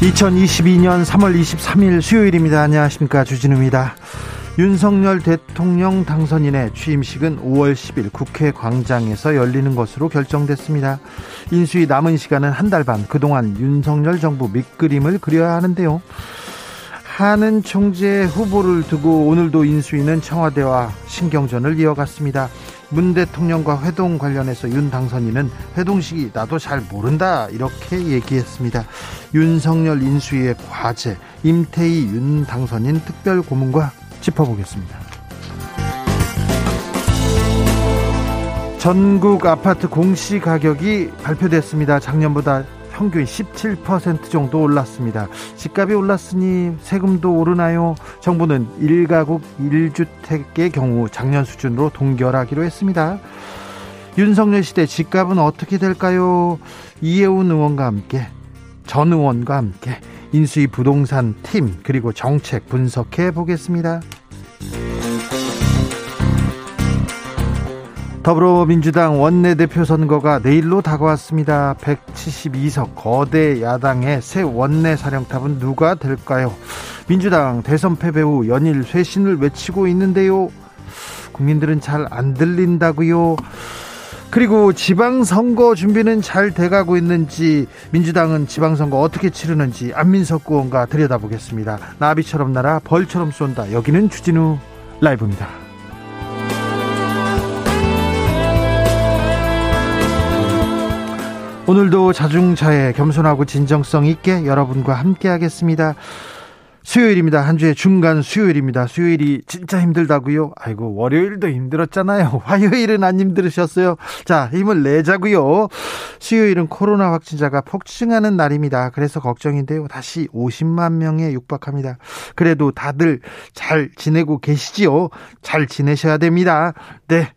2022년 3월 23일 수요일입니다. 안녕하십니까. 주진우입니다. 윤석열 대통령 당선인의 취임식은 5월 10일 국회 광장에서 열리는 것으로 결정됐습니다. 인수위 남은 시간은 한 달 반. 그동안 윤석열 정부 밑그림을 그려야 하는데요. 하는 총재 후보를 두고 오늘도 인수위는 청와대와 신경전을 이어갔습니다. 문 대통령과 회동 관련해서 윤 당선인은 회동식이 나도 잘 모른다 이렇게 얘기했습니다. 윤석열 인수위의 과제 임태희 윤 당선인 특별 고문과 짚어보겠습니다. 전국 아파트 공시 가격이 발표됐습니다. 작년보다 평균 17% 정도 올랐습니다. 집값이 올랐으니 세금도 오르나요? 정부는 1가구 1주택의 경우 작년 수준으로 동결하기로 했습니다. 윤석열 시대 집값은 어떻게 될까요? 이해운 의원과 함께 전 의원과 함께 인수위 부동산 팀 그리고 정책 분석해 보겠습니다. 더불어민주당 원내대표 선거가 내일로 다가왔습니다. 172석 거대 야당의 새 원내 사령탑은 누가 될까요? 민주당 대선 패배 후 연일 쇄신을 외치고 있는데요. 국민들은 잘 안 들린다고요. 그리고 지방선거 준비는 잘 돼가고 있는지 민주당은 지방선거 어떻게 치르는지 안민석 의원과 들여다보겠습니다. 나비처럼 날아 벌처럼 쏜다. 여기는 주진우 라이브입니다. 오늘도 자중차에 겸손하고 진정성 있게 여러분과 함께 하겠습니다. 수요일입니다. 한 주의 중간 수요일입니다. 수요일이 진짜 힘들다고요? 아이고, 월요일도 힘들었잖아요. 화요일은 안 힘들으셨어요? 자, 힘을 내자고요. 수요일은 코로나 확진자가 폭증하는 날입니다. 그래서 걱정인데요. 다시 50만 명에 육박합니다. 그래도 다들 잘 지내고 계시지요? 잘 지내셔야 됩니다. 네.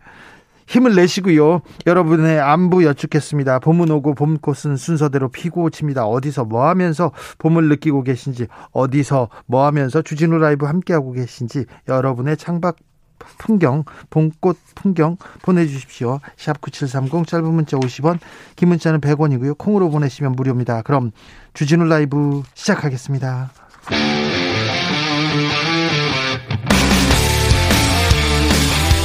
힘을 내시고요. 여러분의 안부 여쭙겠습니다. 봄은 오고 봄 꽃은 순서대로 피고 칩니다. 어디서 뭐 하면서 봄을 느끼고 계신지, 어디서 뭐 하면서 주진우 라이브 함께하고 계신지, 여러분의 창밖 풍경, 봄꽃 풍경 보내주십시오. 샵 9730 짧은 문자 50원, 긴 문자는 100원이고요. 콩으로 보내시면 무료입니다. 그럼 주진우 라이브 시작하겠습니다.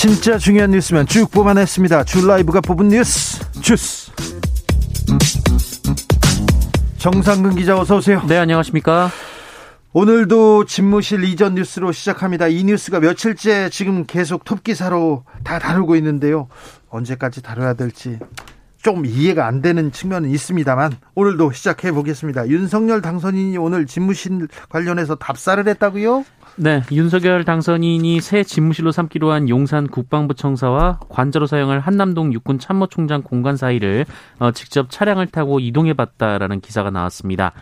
진짜 중요한 뉴스면 쭉 뽑아냈습니다. 줄 라이브가 뽑은 뉴스 주스. 정상근 기자 어서 오세요. 네 안녕하십니까. 오늘도 집무실 이전 뉴스로 시작합니다. 이 뉴스가 며칠째 지금 계속 톱 기사로 다 다루고 있는데요. 언제까지 다뤄야 될지 좀 이해가 안 되는 측면은 있습니다만 오늘도 시작해 보겠습니다. 윤석열 당선인이 오늘 집무실 관련해서 답사를 했다고요? 네, 윤석열 당선인이 새 집무실로 삼기로 한 용산 국방부 청사와 관저로 사용할 한남동 육군 참모총장 공간 사이를 어, 직접 차량을 타고 이동해봤다라는 기사가 나왔습니다.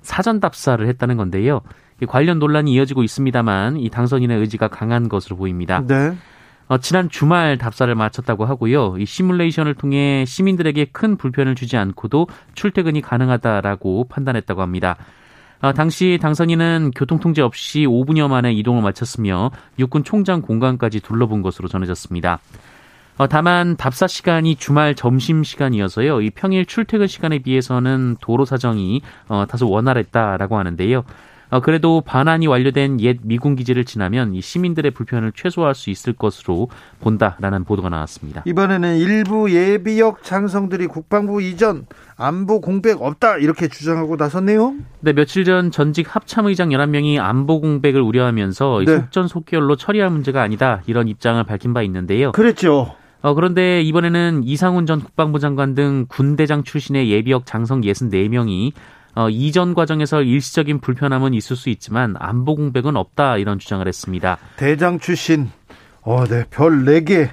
사전 답사를 했다는 건데요. 관련 논란이 이어지고 있습니다만 이 당선인의 의지가 강한 것으로 보입니다. 네. 어, 지난 주말 답사를 마쳤다고 하고요. 이 시뮬레이션을 통해 시민들에게 큰 불편을 주지 않고도 출퇴근이 가능하다라고 판단했다고 합니다. 아, 당시 당선인은 교통통제 없이 5분여 만에 이동을 마쳤으며 육군 총장 공간까지 둘러본 것으로 전해졌습니다. 어, 다만 답사 시간이 주말 점심 시간이어서요. 이 평일 출퇴근 시간에 비해서는 도로 사정이 어, 다소 원활했다라고 하는데요. 어, 그래도 반환이 완료된 옛 미군 기지를 지나면 이 시민들의 불편을 최소화할 수 있을 것으로 본다라는 보도가 나왔습니다. 이번에는 일부 예비역 장성들이 국방부 이전 안보 공백 없다 이렇게 주장하고 나섰네요. 네, 며칠 전 전직 합참의장 11명이 안보 공백을 우려하면서 네. 속전속결로 처리할 문제가 아니다 이런 입장을 밝힌 바 있는데요. 그랬죠. 어, 그런데 이번에는 이상훈 전 국방부 장관 등 군대장 출신의 예비역 장성 64명이 어, 이전 과정에서 일시적인 불편함은 있을 수 있지만 안보 공백은 없다 이런 주장을 했습니다. 대장 출신 어, 네. 별 4개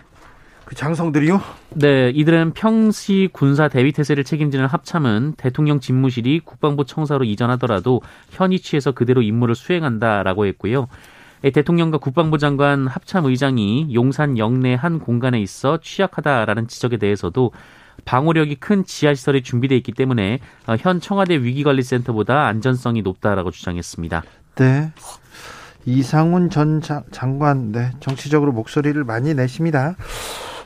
그 장성들이요? 네, 이들은 평시 군사 대위 태세를 책임지는 합참은 대통령 집무실이 국방부 청사로 이전하더라도 현 위치에서 그대로 임무를 수행한다라고 했고요. 예, 대통령과 국방부 장관 합참 의장이 용산 영내 한 공간에 있어 취약하다라는 지적에 대해서도 방호력이 큰 지하시설이 준비되어 있기 때문에 어, 현 청와대 위기관리센터보다 안전성이 높다라고 주장했습니다. 네. 이상훈 전 장관, 네, 정치적으로 목소리를 많이 내십니다.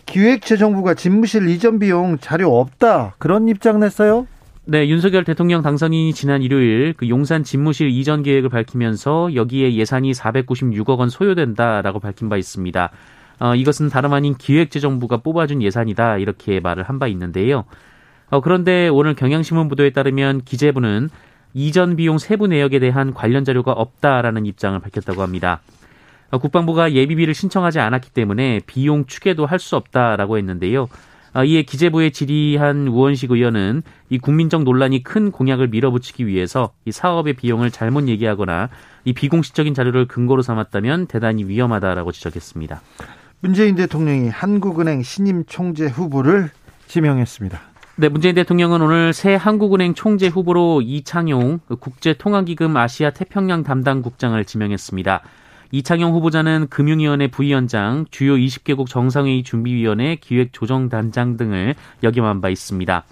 기획재정부가 집무실 이전 비용 자료 없다 그런 입장 냈어요? 네, 윤석열 대통령 당선인이 지난 일요일 그 용산 집무실 이전 계획을 밝히면서 여기에 예산이 496억 원 소요된다라고 밝힌 바 있습니다. 어, 이것은 다름 아닌 기획재정부가 뽑아준 예산이다 이렇게 말을 한 바 있는데요. 어, 그런데 오늘 경향신문 보도에 따르면 기재부는 이전 비용 세부 내역에 대한 관련 자료가 없다라는 입장을 밝혔다고 합니다. 어, 국방부가 예비비를 신청하지 않았기 때문에 비용 추계도 할 수 없다라고 했는데요. 어, 이에 기재부에 질의한 우원식 의원은 이 국민적 논란이 큰 공약을 밀어붙이기 위해서 이 사업의 비용을 잘못 얘기하거나 이 비공식적인 자료를 근거로 삼았다면 대단히 위험하다라고 지적했습니다. 문재인 대통령이 한국은행 신임 총재 후보를 지명했습니다. 네, 문재인 대통령은 오늘 새 한국은행 총재 후보로 이창용 국제통화기금 아시아 태평양 담당 국장을 지명했습니다. 이창용 후보자는 금융위원회 부위원장, 주요 20개국 정상회의 준비위원회 기획조정단장 등을 역임한 바 있습니다.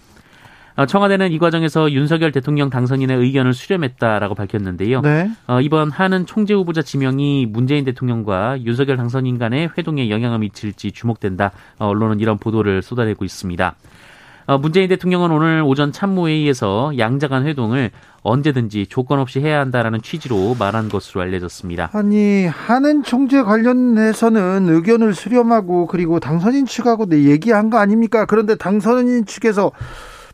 어, 청와대는 이 과정에서 윤석열 대통령 당선인의 의견을 수렴했다라고 밝혔는데요. 네. 어, 이번 하는 총재 후보자 지명이 문재인 대통령과 윤석열 당선인 간의 회동에 영향을 미칠지 주목된다. 어, 언론은 이런 보도를 쏟아내고 있습니다. 문재인 대통령은 오늘 오전 참모회의에서 양자 간 회동을 언제든지 조건 없이 해야 한다라는 취지로 말한 것으로 알려졌습니다. 아니 하는 총재 관련해서는 의견을 수렴하고 그리고 당선인 측하고 얘기한 거 아닙니까? 그런데 당선인 측에서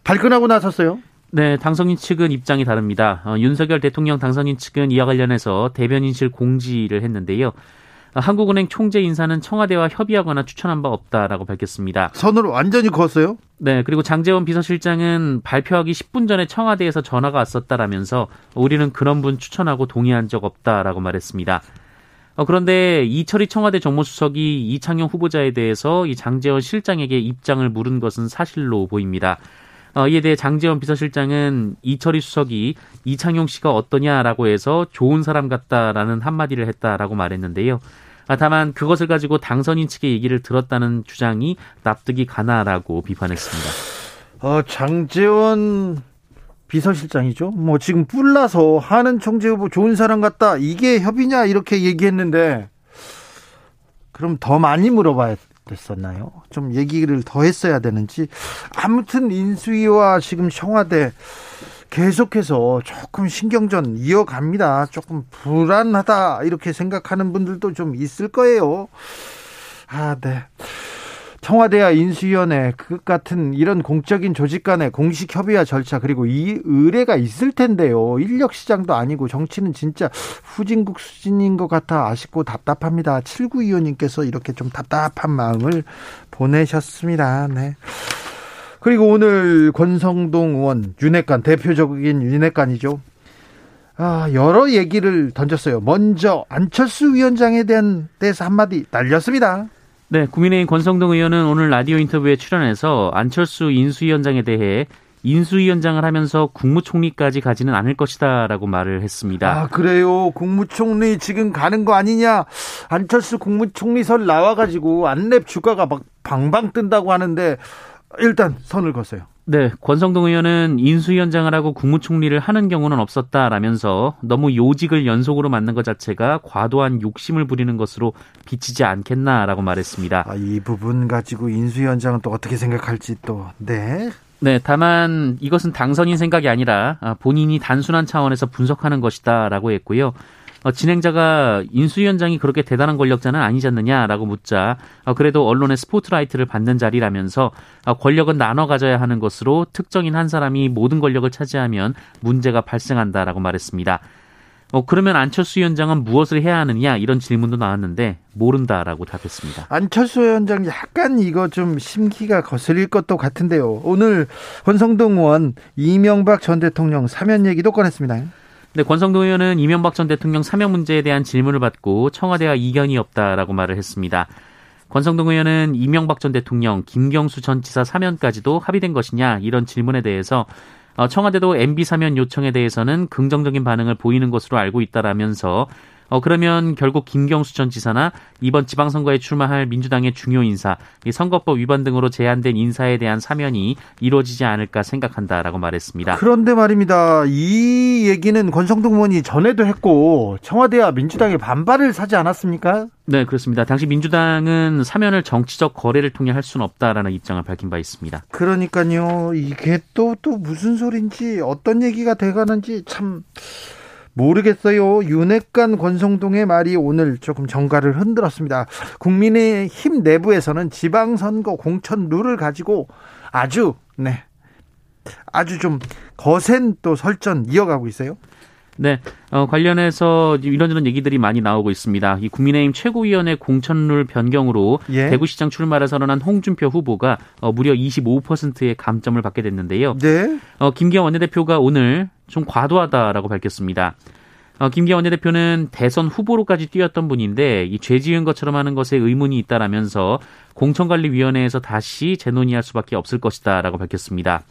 발끈하고 나섰어요. 네, 당선인 측은 입장이 다릅니다. 어, 윤석열 대통령 당선인 측은 이와 관련해서 대변인실 공지를 했는데요. 어, 한국은행 총재 인사는 청와대와 협의하거나 추천한 바 없다라고 밝혔습니다. 선을 완전히 그었어요? 네, 그리고 장재원 비서실장은 발표하기 10분 전에 청와대에서 전화가 왔었다라면서 우리는 그런 분 추천하고 동의한 적 없다라고 말했습니다. 어, 그런데 이철희 청와대 정무수석이 이창용 후보자에 대해서 이 장재원 실장에게 입장을 물은 것은 사실로 보입니다. 어, 이에 대해 장재원 비서실장은 이철희 수석이 이창용 씨가 어떠냐라고 해서 좋은 사람 같다라는 한마디를 했다라고 말했는데요. 아, 다만 그것을 가지고 당선인 측의 얘기를 들었다는 주장이 납득이 가나라고 비판했습니다. 어, 장재원 비서실장이죠. 뭐 지금 뿔나서 하는 총재 후보 좋은 사람 같다. 이게 협의냐 이렇게 얘기했는데 그럼 더 많이 물어봐야 됐었나요? 좀 얘기를 더 했어야 되는지. 아무튼 인수위와 지금 청와대 계속해서 조금 신경전 이어갑니다. 조금 불안하다 이렇게 생각하는 분들도 좀 있을 거예요. 아, 네. 청와대와 인수위원회 그 같은 이런 공적인 조직 간의 공식 협의와 절차 그리고 이 의뢰가 있을 텐데요. 인력 시장도 아니고 정치는 진짜 후진국 수준인 것 같아 아쉽고 답답합니다. 7925님께서 이렇게 좀 답답한 마음을 보내셨습니다. 네. 그리고 오늘 권성동 의원 윤핵관 대표적인 윤핵관이죠. 아, 여러 얘기를 던졌어요. 먼저 안철수 위원장에 대한 대해서 한마디 날렸습니다. 네, 국민의힘 권성동 의원은 오늘 라디오 인터뷰에 출연해서 안철수 인수위원장에 대해 인수위원장을 하면서 국무총리까지 가지는 않을 것이다라고 말을 했습니다. 아 그래요? 국무총리 지금 가는 거 아니냐? 안철수 국무총리설 나와가지고 안랩 주가가 막 방방 뜬다고 하는데 일단 선을 걷어요. 네, 권성동 의원은 인수위원장을 하고 국무총리를 하는 경우는 없었다라면서 너무 요직을 연속으로 맡는 것 자체가 과도한 욕심을 부리는 것으로 비치지 않겠나라고 말했습니다. 아, 이 부분 가지고 인수위원장은 또 어떻게 생각할지 또 네. 네, 다만 이것은 당선인 생각이 아니라 아, 본인이 단순한 차원에서 분석하는 것이다라고 했고요. 어, 진행자가 인수위원장이 그렇게 대단한 권력자는 아니지 않느냐라고 묻자 어, 그래도 언론의 스포트라이트를 받는 자리라면서 어, 권력은 나눠 가져야 하는 것으로 특정인 한 사람이 모든 권력을 차지하면 문제가 발생한다라고 말했습니다. 어, 그러면 안철수 위원장은 무엇을 해야 하느냐 이런 질문도 나왔는데 모른다라고 답했습니다. 안철수 위원장 약간 이거 좀 심기가 거슬릴 것도 같은데요. 오늘 권성동 의원 이명박 전 대통령 사면 얘기도 꺼냈습니다. 네, 권성동 의원은 이명박 전 대통령 사면 문제에 대한 질문을 받고 청와대와 이견이 없다라고 말을 했습니다. 권성동 의원은 이명박 전 대통령, 김경수 전 지사 사면까지도 합의된 것이냐 이런 질문에 대해서 어, 청와대도 MB 사면 요청에 대해서는 긍정적인 반응을 보이는 것으로 알고 있다라면서 어, 그러면 결국 김경수 전 지사나 이번 지방선거에 출마할 민주당의 중요 인사, 이 선거법 위반 등으로 제한된 인사에 대한 사면이 이루어지지 않을까 생각한다라고 말했습니다. 그런데 말입니다. 이 얘기는 권성동 의원이 전에도 했고 청와대와 민주당의 반발을 사지 않았습니까? 네, 그렇습니다. 당시 민주당은 사면을 정치적 거래를 통해 할 수는 없다라는 입장을 밝힌 바 있습니다. 그러니까요. 이게 또, 또 무슨 소린지 어떤 얘기가 돼가는지 참 모르겠어요. 윤핵관 권성동의 말이 오늘 조금 정가를 흔들었습니다. 국민의 힘 내부에서는 지방선거 공천 룰을 가지고 아주 네 아주 좀 거센 또 설전 이어가고 있어요. 네, 어, 관련해서 이런저런 얘기들이 많이 나오고 있습니다. 이 국민의힘 최고위원회 공천룰 변경으로 예. 대구시장 출마를 선언한 홍준표 후보가 어, 무려 25%의 감점을 받게 됐는데요. 네. 어, 김기현 원내대표가 오늘 좀 과도하다라고 밝혔습니다. 어, 김기현 원내대표는 대선 후보로까지 뛰었던 분인데 이 죄 지은 것처럼 하는 것에 의문이 있다라면서 공천관리위원회에서 다시 재논의할 수밖에 없을 것이다라고 밝혔습니다.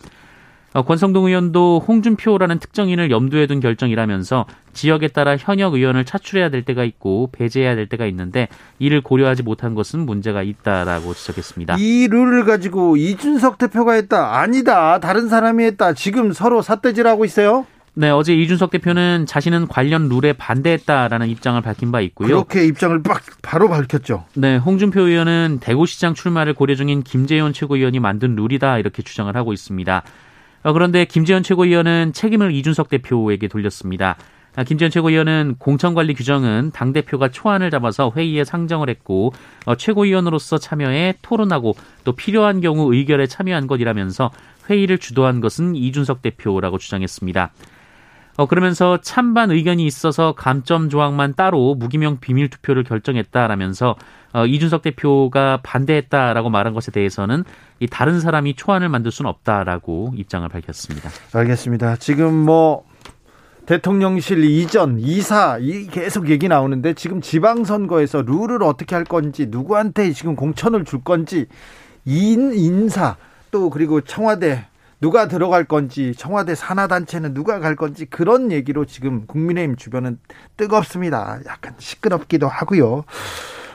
어, 권성동 의원도 홍준표라는 특정인을 염두에 둔 결정이라면서 지역에 따라 현역 의원을 차출해야 될 때가 있고 배제해야 될 때가 있는데 이를 고려하지 못한 것은 문제가 있다라고 지적했습니다. 이 룰을 가지고 이준석 대표가 했다. 아니다. 다른 사람이 했다. 지금 서로 삿대질하고 있어요. 네, 어제 이준석 대표는 자신은 관련 룰에 반대했다라는 입장을 밝힌 바 있고요. 그렇게 입장을 빡 바로 밝혔죠. 네, 홍준표 의원은 대구시장 출마를 고려 중인 김재현 최고위원이 만든 룰이다 이렇게 주장을 하고 있습니다. 어, 그런데 김재현 최고위원은 책임을 이준석 대표에게 돌렸습니다. 아, 김재현 최고위원은 공천관리 규정은 당대표가 초안을 잡아서 회의에 상정을 했고 어, 최고위원으로서 참여해 토론하고 또 필요한 경우 의결에 참여한 것이라면서 회의를 주도한 것은 이준석 대표라고 주장했습니다. 어, 그러면서 찬반 의견이 있어서 감점 조항만 따로 무기명 비밀 투표를 결정했다라면서 어, 이준석 대표가 반대했다라고 말한 것에 대해서는 이 다른 사람이 초안을 만들 수는 없다라고 입장을 밝혔습니다. 알겠습니다. 지금 뭐 대통령실 이전, 이사 이 계속 얘기 나오는데 지금 지방선거에서 룰을 어떻게 할 건지 누구한테 지금 공천을 줄 건지 인 인사 또 그리고 청와대 누가 들어갈 건지 청와대 산하 단체는 누가 갈 건지 그런 얘기로 지금 국민의힘 주변은 뜨겁습니다. 약간 시끄럽기도 하고요.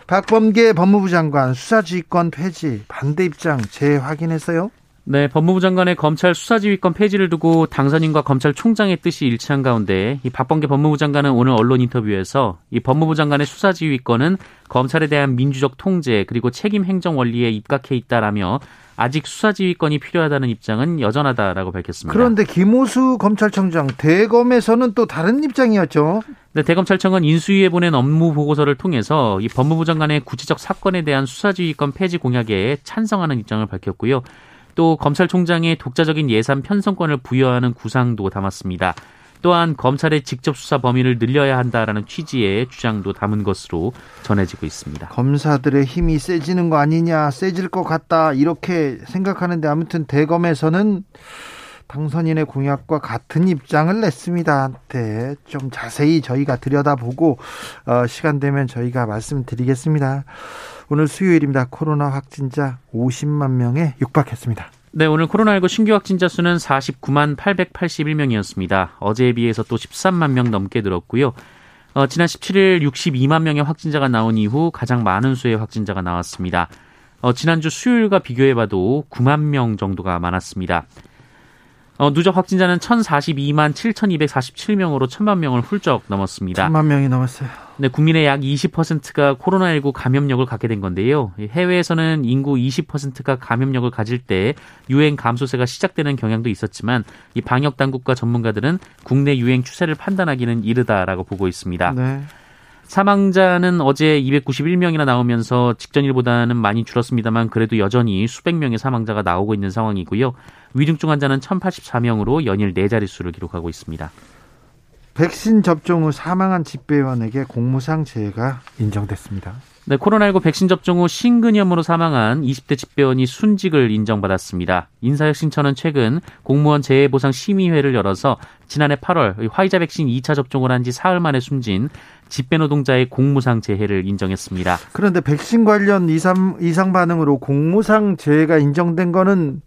박범계 법무부 장관 수사지휘권 폐지 반대 입장 재확인했어요. 네, 법무부 장관의 검찰 수사지휘권 폐지를 두고 당선인과 검찰총장의 뜻이 일치한 가운데 이 박범계 법무부 장관은 오늘 언론 인터뷰에서 이 법무부 장관의 수사지휘권은 검찰에 대한 민주적 통제 그리고 책임 행정 원리에 입각해 있다라며 아직 수사 지휘권이 필요하다는 입장은 여전하다라고 밝혔습니다. 그런데 김호수 검찰청장 대검에서는 또 다른 입장이었죠. 네, 대검찰청은 인수위에 보낸 업무 보고서를 통해서 이 법무부 장관의 구체적 사건에 대한 수사 지휘권 폐지 공약에 찬성하는 입장을 밝혔고요. 또 검찰총장의 독자적인 예산 편성권을 부여하는 구상도 담았습니다. 또한 검찰의 직접 수사 범위를 늘려야 한다라는 취지의 주장도 담은 것으로 전해지고 있습니다. 검사들의 힘이 세지는 거 아니냐, 세질 것 같다 이렇게 생각하는데 아무튼 대검에서는 당선인의 공약과 같은 입장을 냈습니다. 네, 좀 자세히 저희가 들여다보고 어, 시간 되면 저희가 말씀드리겠습니다. 오늘 수요일입니다. 코로나 확진자 50만 명에 육박했습니다. 네, 오늘 코로나19 신규 확진자 수는 49만 881명이었습니다. 어제에 비해서 또 13만 명 넘게 늘었고요. 어, 지난 17일 62만 명의 확진자가 나온 이후 가장 많은 수의 확진자가 나왔습니다. 어, 지난주 수요일과 비교해봐도 9만 명 정도가 많았습니다. 어, 누적 확진자는 1,042만 7,247명으로 1,000만 명을 훌쩍 넘었습니다. 1,000만 명이 넘었어요. 네, 국민의 약 20%가 코로나19 감염력을 갖게 된 건데요. 해외에서는 인구 20%가 감염력을 가질 때 유행 감소세가 시작되는 경향도 있었지만 이 방역 당국과 전문가들은 국내 유행 추세를 판단하기는 이르다라고 보고 있습니다. 네. 사망자는 어제 291명이나 나오면서 직전일보다는 많이 줄었습니다만 그래도 여전히 수백 명의 사망자가 나오고 있는 상황이고요. 위중증 환자는 1084명으로 연일 네 자릿수를 기록하고 있습니다. 백신 접종 후 사망한 집배원에게 공무상 재해가 인정됐습니다. 네, 코로나19 백신 접종 후 신근염으로 사망한 20대 집배원이 순직을 인정받았습니다. 인사혁신처는 최근 공무원 재해보상 심의회를 열어서 지난해 8월 화이자 백신 2차 접종을 한 지 사흘 만에 숨진 집배 노동자의 공무상 재해를 인정했습니다. 그런데 백신 관련 이상, 이상 반응으로 공무상 재해가 인정된 거는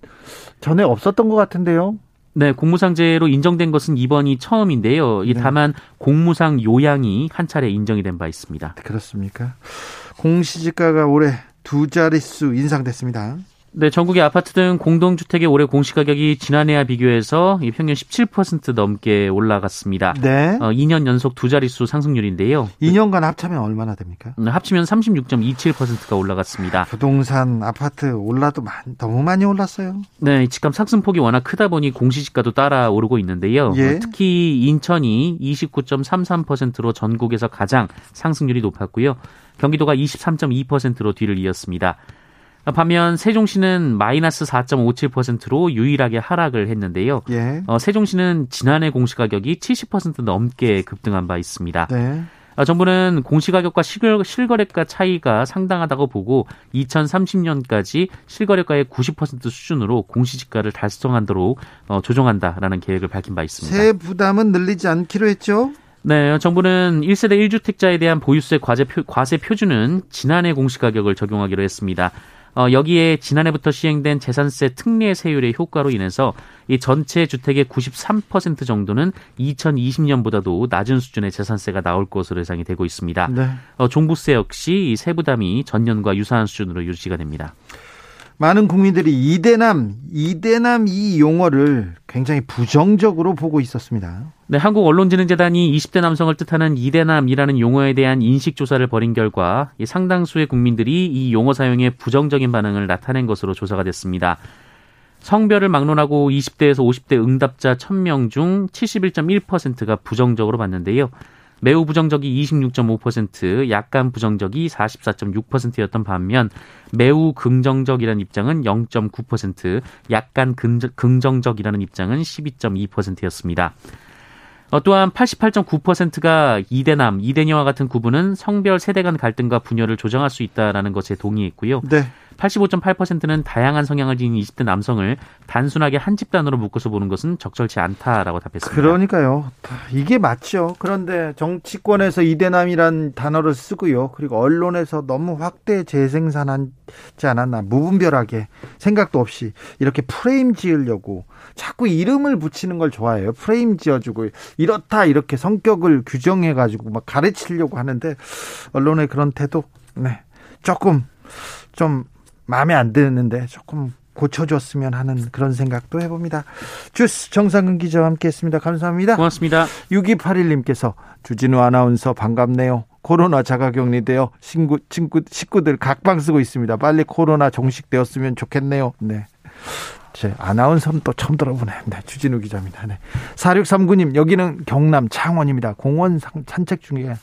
전에 없었던 것 같은데요. 네, 공무상재로 인정된 것은 이번이 처음인데요. 네. 다만 공무상 요양이 한 차례 인정이 된 바 있습니다. 그렇습니까? 공시지가가 올해 두 자릿수 인상됐습니다. 네, 전국의 아파트 등 공동주택의 올해 공시가격이 지난해와 비교해서 평균 17% 넘게 올라갔습니다. 네. 어, 2년 연속 두 자릿수 상승률인데요. 2년간 합치면 얼마나 됩니까? 네, 합치면 36.27%가 올라갔습니다. 부동산 아파트 올라도 많, 너무 많이 올랐어요. 네, 집값 상승폭이 워낙 크다 보니 공시지가도 따라 오르고 있는데요. 예. 어, 특히 인천이 29.33%로 전국에서 가장 상승률이 높았고요. 경기도가 23.2%로 뒤를 이었습니다. 반면 세종시는 마이너스 4.57%로 유일하게 하락을 했는데요. 예. 어, 세종시는 지난해 공시가격이 70% 넘게 급등한 바 있습니다. 네. 어, 정부는 공시가격과 실거래가 차이가 상당하다고 보고 2030년까지 실거래가의 90% 수준으로 공시지가를 달성하도록 어, 조정한다라는 계획을 밝힌 바 있습니다. 세 부담은 늘리지 않기로 했죠? 네, 정부는 1세대 1주택자에 대한 보유세 과세, 표, 과세 표준은 지난해 공시가격을 적용하기로 했습니다. 어, 여기에 지난해부터 시행된 재산세 특례 세율의 효과로 인해서 이 전체 주택의 93% 정도는 2020년보다도 낮은 수준의 재산세가 나올 것으로 예상이 되고 있습니다. 네. 어, 종부세 역시 이 세부담이 전년과 유사한 수준으로 유지가 됩니다. 많은 국민들이 이대남, 이대남 이 용어를 굉장히 부정적으로 보고 있었습니다. 네, 한국 언론진흥재단이 20대 남성을 뜻하는 이대남이라는 용어에 대한 인식 조사를 벌인 결과 상당수의 국민들이 이 용어 사용에 부정적인 반응을 나타낸 것으로 조사가 됐습니다. 성별을 막론하고 20대에서 50대 응답자 1000명 중 71.1%가 부정적으로 봤는데요. 매우 부정적이 26.5%, 약간 부정적이 44.6%였던 반면 매우 긍정적이라는 입장은 0.9%, 약간 긍정적이라는 입장은 12.2%였습니다. 어, 또한 88.9%가 이대남, 이대녀와 같은 구분은 성별 세대 간 갈등과 분열을 조정할 수 있다라는 것에 동의했고요. 네. 85.8%는 다양한 성향을 지닌 20대 남성을 단순하게 한 집단으로 묶어서 보는 것은 적절치 않다라고 답했습니다. 그러니까요. 이게 맞죠. 그런데 정치권에서 이대남이란 단어를 쓰고요. 그리고 언론에서 너무 확대 재생산하지 않았나. 무분별하게 생각도 없이 이렇게 프레임 지으려고 자꾸 이름을 붙이는 걸 좋아해요. 프레임 지어주고 이렇다 이렇게 성격을 규정해가지고 막 가르치려고 하는데 언론의 그런 태도 네 조금 좀 마음에 안 드는데 조금 고쳐줬으면 하는 그런 생각도 해봅니다. 주스 정상근 기자와 함께했습니다. 감사합니다. 고맙습니다. 6281님께서 주진우 아나운서 반갑네요. 코로나 자가격리되어 친구, 친구, 식구들 각방 쓰고 있습니다. 빨리 코로나 종식되었으면 좋겠네요. 네. 제 아나운서는 또 처음 들어보네. 네, 주진우 기자입니다. 네. 4639님, 여기는 경남 창원입니다. 공원 산책 중에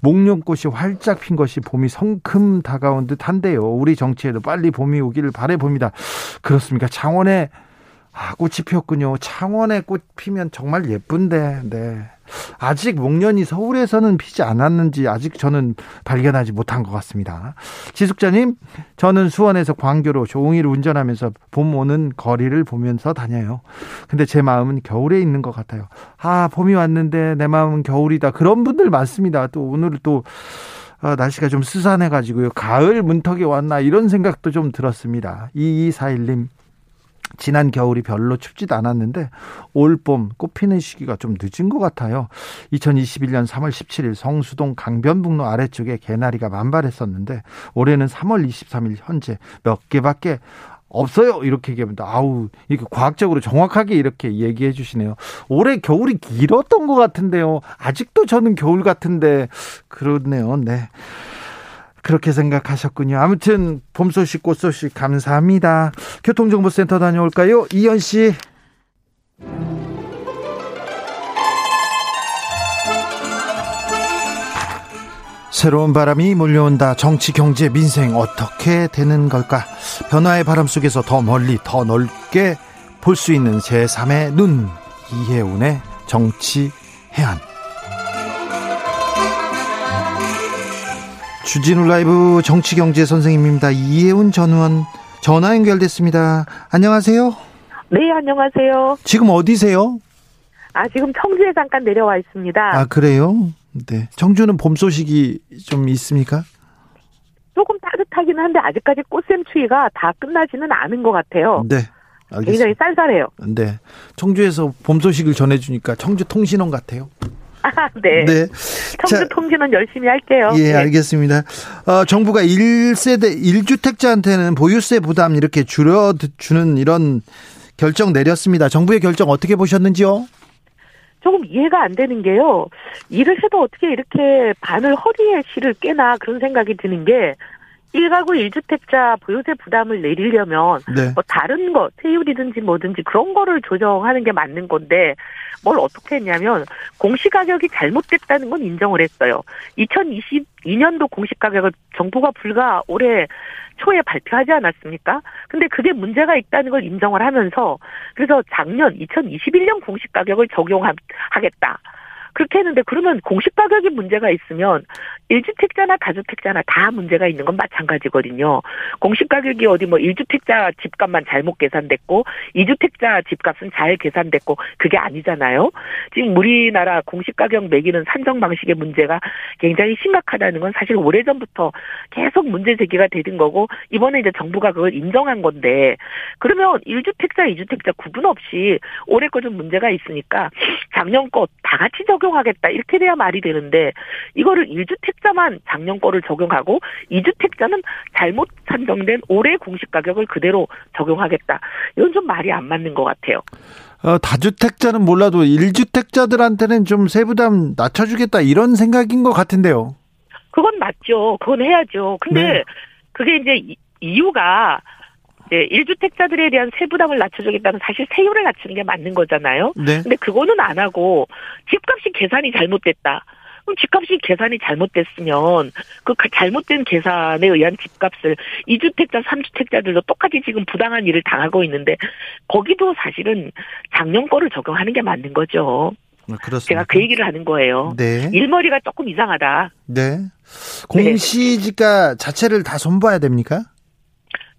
목련꽃이 활짝 핀 것이 봄이 성큼 다가온 듯 한데요. 우리 정치에도 빨리 봄이 오기를 바래봅니다. 그렇습니까? 창원에 아, 꽃이 피었군요. 창원에 꽃 피면 정말 예쁜데, 네. 아직 목련이 서울에서는 피지 않았는지 아직 저는 발견하지 못한 것 같습니다. 지숙자님, 저는 수원에서 광교로 종일 운전하면서 봄 오는 거리를 보면서 다녀요. 근데 제 마음은 겨울에 있는 것 같아요. 아, 봄이 왔는데 내 마음은 겨울이다. 그런 분들 많습니다. 또 오늘 또 아, 날씨가 좀 스산해가지고요. 가을 문턱에 왔나 이런 생각도 좀 들었습니다. 2241님, 지난 겨울이 별로 춥지도 않았는데 올봄 꽃피는 시기가 좀 늦은 것 같아요. 2021년 3월 17일 성수동 강변북로 아래쪽에 개나리가 만발했었는데 올해는 3월 23일 현재 몇 개밖에 없어요. 이렇게 얘기하면 아우 이렇게 과학적으로 정확하게 이렇게 얘기해 주시네요. 올해 겨울이 길었던 것 같은데요. 아직도 저는 겨울 같은데 그렇네요. 네. 그렇게 생각하셨군요. 아무튼 봄 소식, 꽃 소식 감사합니다. 교통정보센터 다녀올까요? 이현 씨. 새로운 바람이 몰려온다. 정치, 경제, 민생 어떻게 되는 걸까? 변화의 바람 속에서 더 멀리, 더 넓게 볼 수 있는 제3의 눈. 이해운의 정치 해안. 주진우 라이브 정치 경제 선생님입니다. 이해운 전 의원 전화 연결됐습니다. 안녕하세요. 네, 안녕하세요. 지금 어디세요? 아, 지금 청주에 잠깐 내려와 있습니다. 아, 그래요? 네. 청주는 봄 소식이 좀 있습니까? 조금 따뜻하긴 한데 아직까지 꽃샘 추위가 다 끝나지는 않은 것 같아요. 네. 알겠습니다. 굉장히 쌀쌀해요. 네. 청주에서 봄 소식을 전해주니까 청주 통신원 같아요. 아, 네. 네. 청주 통신원 열심히 할게요. 예, 네. 알겠습니다. 어, 정부가 1세대 1주택자한테는 보유세 부담 이렇게 줄여 주는 이런 결정 내렸습니다. 정부의 결정 어떻게 보셨는지요? 조금 이해가 안 되는 게요. 일을 해도 어떻게 이렇게 바늘 허리에 실을 깨나 그런 생각이 드는 게 1가구 1주택자 보유세 부담을 내리려면 네. 뭐 다른 거 세율이든지 뭐든지 그런 거를 조정하는 게 맞는 건데 뭘 어떻게 했냐면 공시가격이 잘못됐다는 건 인정을 했어요. 2022년도 공시가격을 정부가 불과 올해 초에 발표하지 않았습니까? 근데 그게 문제가 있다는 걸 인정을 하면서 그래서 작년 2021년 공시가격을 적용하겠다. 그렇게 했는데 그러면 공시 가격이 문제가 있으면 1주택자나 다주택자나 다 문제가 있는 건 마찬가지거든요. 공시 가격이 어디 뭐 1주택자 집값만 잘못 계산됐고 2주택자 집값은 잘 계산됐고 그게 아니잖아요. 지금 우리나라 공시 가격 매기는 산정 방식의 문제가 굉장히 심각하다는 건 사실 오래전부터 계속 문제 제기가 되는 거고 이번에 이제 정부가 그걸 인정한 건데 그러면 1주택자, 2주택자 구분 없이 올해 거 좀 문제가 있으니까 작년 거 다 같이 적 적용하겠다 이렇게 돼야 말이 되는데 이거를 1주택자만 작년 거를 적용하고 2주택자는 잘못 산정된 올해 공시 가격을 그대로 적용하겠다. 이건 좀 말이 안 맞는 것 같아요. 어, 다주택자는 몰라도 1주택자들한테는 좀 세부담 낮춰주겠다 이런 생각인 것 같은데요. 그건 맞죠. 그건 해야죠. 근데 네. 그게 이제 이유가 네, 1주택자들에 대한 세부담을 낮춰주겠다는 사실 세율을 낮추는 게 맞는 거잖아요. 네. 근데 그거는 안 하고 집값이 계산이 잘못됐다. 그럼 집값이 계산이 잘못됐으면 그 잘못된 계산에 의한 집값을 2주택자, 3주택자들도 똑같이 지금 부당한 일을 당하고 있는데 거기도 사실은 작년 거를 적용하는 게 맞는 거죠. 아, 그렇습니다. 제가 그 얘기를 하는 거예요. 네. 일머리가 조금 이상하다. 네. 공시지가 네. 자체를 다 손봐야 됩니까?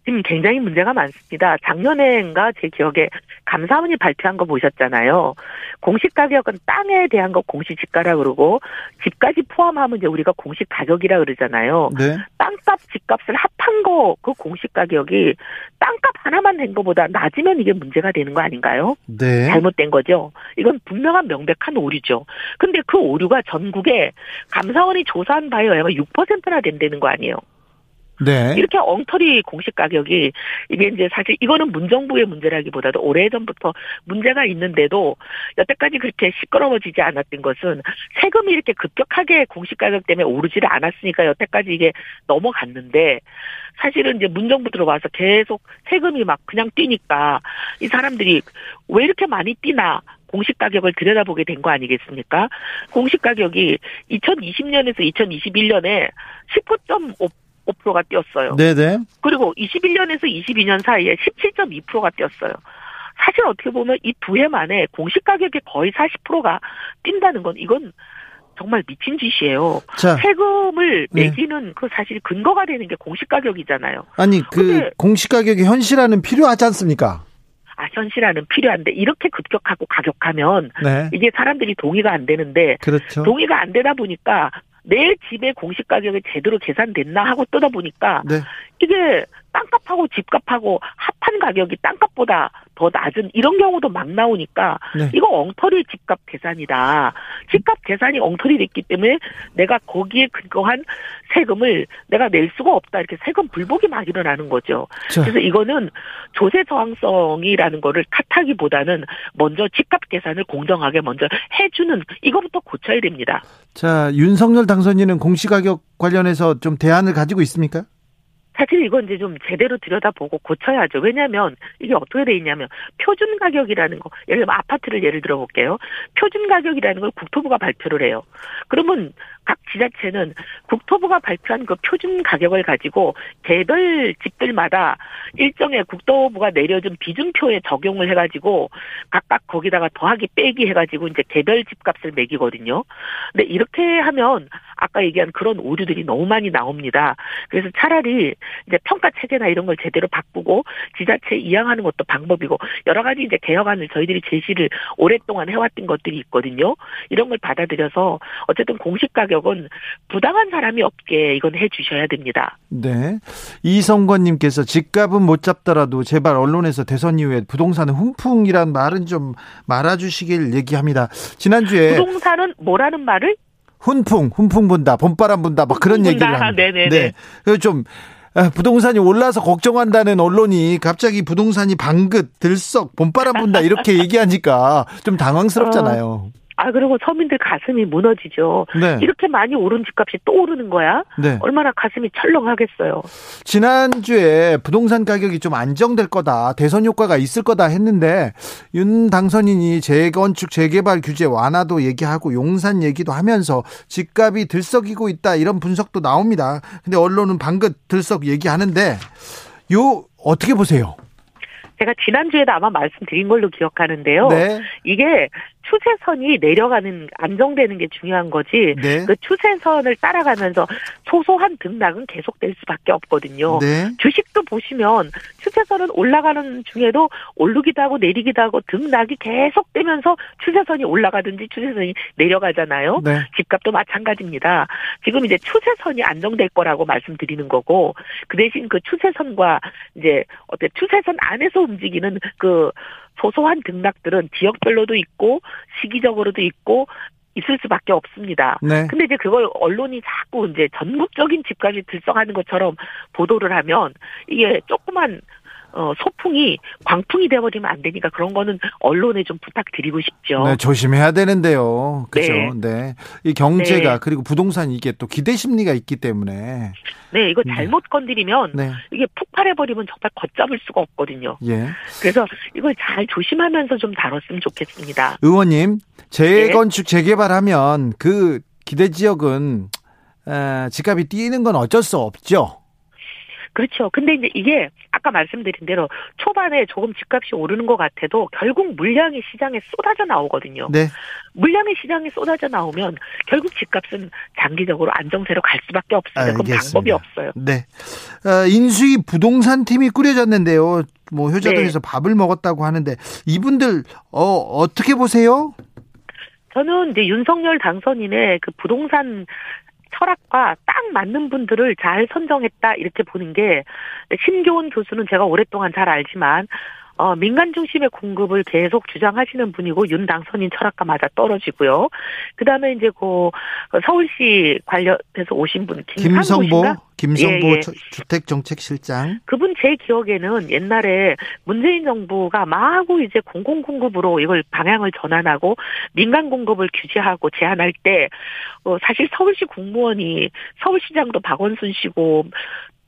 지금 굉장히 문제가 많습니다. 작년에인가 제 기억에 감사원이 발표한 거 보셨잖아요. 공시 가격은 땅에 대한 거 공시 지가라 그러고 집까지 포함하면 이제 우리가 공시 가격이라 그러잖아요. 네. 땅값 집값을 합한 거 그 공시 가격이 땅값 하나만 낸 거보다 낮으면 이게 문제가 되는 거 아닌가요? 네. 잘못된 거죠. 이건 분명한 명백한 오류죠. 근데 그 오류가 전국에 감사원이 조사한 바에 의하면 6%나 된다는 거 아니에요. 네. 이렇게 엉터리 공시 가격이 이게 이제 사실 이거는 문정부의 문제라기보다도 오래전부터 문제가 있는데도 여태까지 그렇게 시끄러워지지 않았던 것은 세금이 이렇게 급격하게 공시 가격 때문에 오르지를 않았으니까 여태까지 이게 넘어갔는데 사실은 이제 문정부 들어와서 계속 세금이 막 그냥 뛰니까 이 사람들이 왜 이렇게 많이 뛰나 공시 가격을 들여다보게 된 거 아니겠습니까? 공시 가격이 2020년에서 2021년에 19.5 5%가 뛰었어요. 네네. 그리고 21년에서 22년 사이에 17.2%가 뛰었어요. 사실 어떻게 보면 이 두 해 만에 공시 가격의 거의 40%가 뛴다는 건 이건 정말 미친 짓이에요. 자, 세금을 네. 매기는 네. 그 사실 근거가 되는 게 공시 가격이잖아요. 아니 그 공시 가격의 현실화는 필요하지 않습니까? 아 현실화는 필요한데 이렇게 급격하고 가격하면 네. 이게 사람들이 동의가 안 되는데 그렇죠. 동의가 안 되다 보니까 내 집의 공시 가격이 제대로 계산됐나 하고 뜨다 보니까 네. 이게 땅값하고 집값하고 합한 산 가격이 땅값보다 더 낮은 이런 경우도 막 나오니까 네. 이거 엉터리 집값 계산이다. 집값 계산이 엉터리 됐기 때문에 내가 거기에 근거한 세금을 내가 낼 수가 없다. 이렇게 세금 불복이 막 일어나는 거죠. 자, 그래서 이거는 조세 저항성이라는 거를 탓하기보다는 먼저 집값 계산을 공정하게 먼저 해주는 이거부터 고쳐야 됩니다. 자, 윤석열 당선인은 공시가격 관련해서 좀 대안을 가지고 있습니까? 사실 이건 이제 좀 제대로 들여다보고 고쳐야죠. 왜냐하면 이게 어떻게 돼 있냐면 표준 가격이라는 거 예를 들면 아파트를 예를 들어 볼게요. 표준 가격이라는 걸 국토부가 발표를 해요. 그러면 각 지자체는 국토부가 발표한 그 표준 가격을 가지고 개별 집들마다 일정의 국토부가 내려준 비준표에 적용을 해가지고 각각 거기다가 더하기 빼기 해가지고 이제 개별 집값을 매기거든요. 근데 이렇게 하면 아까 얘기한 그런 오류들이 너무 많이 나옵니다. 그래서 차라리 이제 평가 체계나 이런 걸 제대로 바꾸고 지자체 이양하는 것도 방법이고 여러 가지 이제 개혁안을 저희들이 제시를 오랫동안 해왔던 것들이 있거든요. 이런 걸 받아들여서 어쨌든 공시 가격 은 부당한 사람이 없게 이건 해주셔야 됩니다. 네. 이성권님께서 집값은 못 잡더라도 제발 언론에서 대선 이후에 부동산은 훈풍이란 말은 좀 말아주시길 얘기합니다. 지난주에 부동산은 뭐라는 말을 훈풍, 훈풍 분다, 봄바람 분다, 막 그런 얘기를. 합니다. 네네네. 네. 좀 아, 부동산이 올라서 걱정한다는 언론이 갑자기 부동산이 방긋, 들썩, 봄바람 분다 이렇게 얘기하니까 좀 당황스럽잖아요. 아 그리고 서민들 가슴이 무너지죠. 네. 이렇게 많이 오른 집값이 또 오르는 거야? 네. 얼마나 가슴이 철렁하겠어요. 지난주에 부동산 가격이 좀 안정될 거다, 대선 효과가 있을 거다 했는데 윤 당선인이 재건축 재개발 규제 완화도 얘기하고 용산 얘기도 하면서 집값이 들썩이고 있다 이런 분석도 나옵니다. 근데 언론은 방긋 들썩 얘기하는데 요 어떻게 보세요? 제가 지난주에도 아마 말씀드린 걸로 기억하는데요. 네. 이게 추세선이 내려가는 안정되는 게 중요한 거지. 네. 그 추세선을 따라가면서 소소한 등락은 계속될 수밖에 없거든요. 네. 주식도 보시면 추세선은 올라가는 중에도 오르기도 하고 내리기도 하고 등락이 계속되면서 추세선이 올라가든지 추세선이 내려가잖아요. 네. 집값도 마찬가지입니다. 지금 이제 추세선이 안정될 거라고 말씀드리는 거고 그 대신 그 추세선과 이제 어때 추세선 안에서 움직이는 그 소소한 등락들은 지역별로도 있고 시기적으로도 있고 있을 수밖에 없습니다. 네. 근데 이제 그걸 언론이 자꾸 이제 전국적인 집값이 들썩하는 것처럼 보도를 하면 이게 조그만 어, 소풍이 광풍이 돼버리면 안 되니까 그런 거는 언론에 좀 부탁드리고 싶죠. 네, 조심해야 되는데요. 그죠? 네. 네. 이 경제가 네. 그리고 부동산 이게 또 기대 심리가 있기 때문에 네, 이거 잘못 건드리면 네. 이게 폭발해버리면 정말 걷잡을 수가 없거든요. 예. 그래서 이걸 잘 조심하면서 좀 다뤘으면 좋겠습니다. 의원님, 네. 재건축 재개발하면 그 기대 지역은 에, 집값이 뛰는 건 어쩔 수 없죠. 그렇죠. 근데 이제 이게 아까 말씀드린 대로 초반에 조금 집값이 오르는 것 같아도 결국 물량이 시장에 쏟아져 나오거든요. 네. 물량이 시장에 쏟아져 나오면 결국 집값은 장기적으로 안정세로 갈 수밖에 없습니다. 알겠습니다. 방법이 없어요. 네. 어, 인수위 부동산 팀이 꾸려졌는데요. 뭐 효자동에서 네. 밥을 먹었다고 하는데 이분들 어, 어떻게 보세요? 저는 이제 윤석열 당선인의 그 부동산 철학과 딱 맞는 분들을 잘 선정했다 이렇게 보는 게 신교원 교수는 제가 오랫동안 잘 알지만 어, 민간 중심의 공급을 계속 주장하시는 분이고 윤 당선인 철학과 맞아 떨어지고요. 그다음에 이제 그 서울시 관련해서 오신 분 김성보? 김성보 예, 예. 주택정책실장. 그분 제 기억에는 옛날에 문재인 정부가 마구 이제 공공 공급으로 이걸 방향을 전환하고 민간 공급을 규제하고 제한할 때 어, 사실 서울시 공무원이 서울시장도 박원순 씨고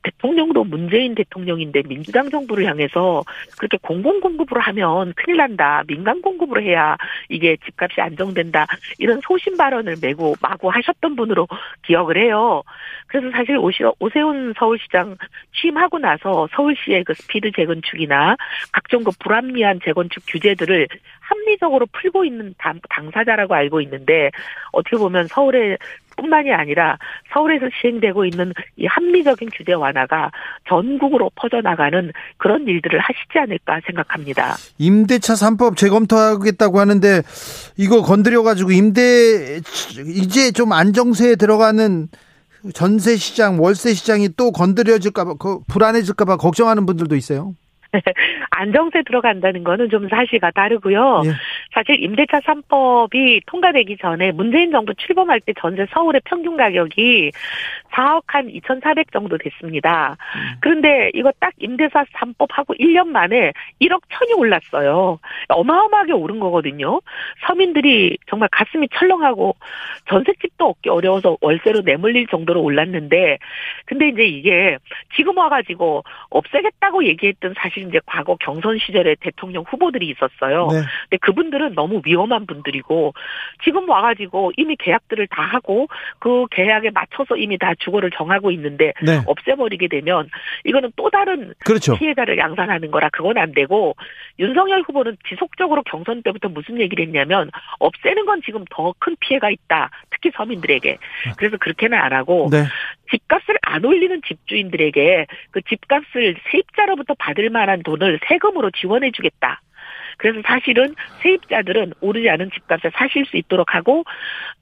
대통령도 문재인 대통령인데 민주당 정부를 향해서 그렇게 공공 공급으로 하면 큰일 난다. 민간 공급으로 해야 이게 집값이 안정된다. 이런 소신 발언을 메고 마구 하셨던 분으로 기억을 해요. 그래서 사실 오세훈 서울시장 취임하고 나서 서울시의 그 스피드 재건축이나 각종 그 불합리한 재건축 규제들을 합리적으로 풀고 있는 당, 당사자라고 알고 있는데 어떻게 보면 서울에 뿐만이 아니라 서울에서 시행되고 있는 이 합리적인 규제 완화가 전국으로 퍼져나가는 그런 일들을 하시지 않을까 생각합니다. 임대차 3법 재검토하겠다고 하는데 이거 건드려 가지고 임대 이제 좀 안정세에 들어가는 전세 시장, 월세 시장이 또 건드려질까 봐그 불안해질까 봐 걱정하는 분들도 있어요. 안정세 들어간다는 거는 좀 사실과 다르고요. 예. 사실 임대차 3법이 통과되기 전에 문재인 정부 출범할 때 전세 서울의 평균 가격이 4억 한 2,400 정도 됐습니다. 그런데 이거 딱 임대차 3법 하고 1년 만에 1억 천이 올랐어요. 어마어마하게 오른 거거든요. 서민들이 정말 가슴이 철렁하고 전셋집도 얻기 어려워서 월세로 내몰릴 정도로 올랐는데 근데 이제 이게 지금 와가지고 없애겠다고 얘기했던 사실 이제 과거 경선 시절에 대통령 후보들이 있었어요. 네. 근데 그분들은 너무 위험한 분들이고 지금 와가지고 이미 계약들을 다 하고 그 계약에 맞춰서 이미 다 주거를 정하고 있는데 네. 없애버리게 되면 이거는 또 다른 그렇죠. 피해자를 양산하는 거라 그건 안 되고 윤석열 후보는 지속적으로 경선 때부터 무슨 얘기를 했냐면 없애는 건 지금 더 큰 피해가 있다. 특히 서민들에게. 그래서 그렇게는 안 하고 네. 집값을 안 올리는 집주인들에게 그 집값을 세입자로부터 받을 만한 돈을 세금으로 지원해 주겠다. 그래서 사실은 세입자들은 오르지 않은 집값에 사실 수 있도록 하고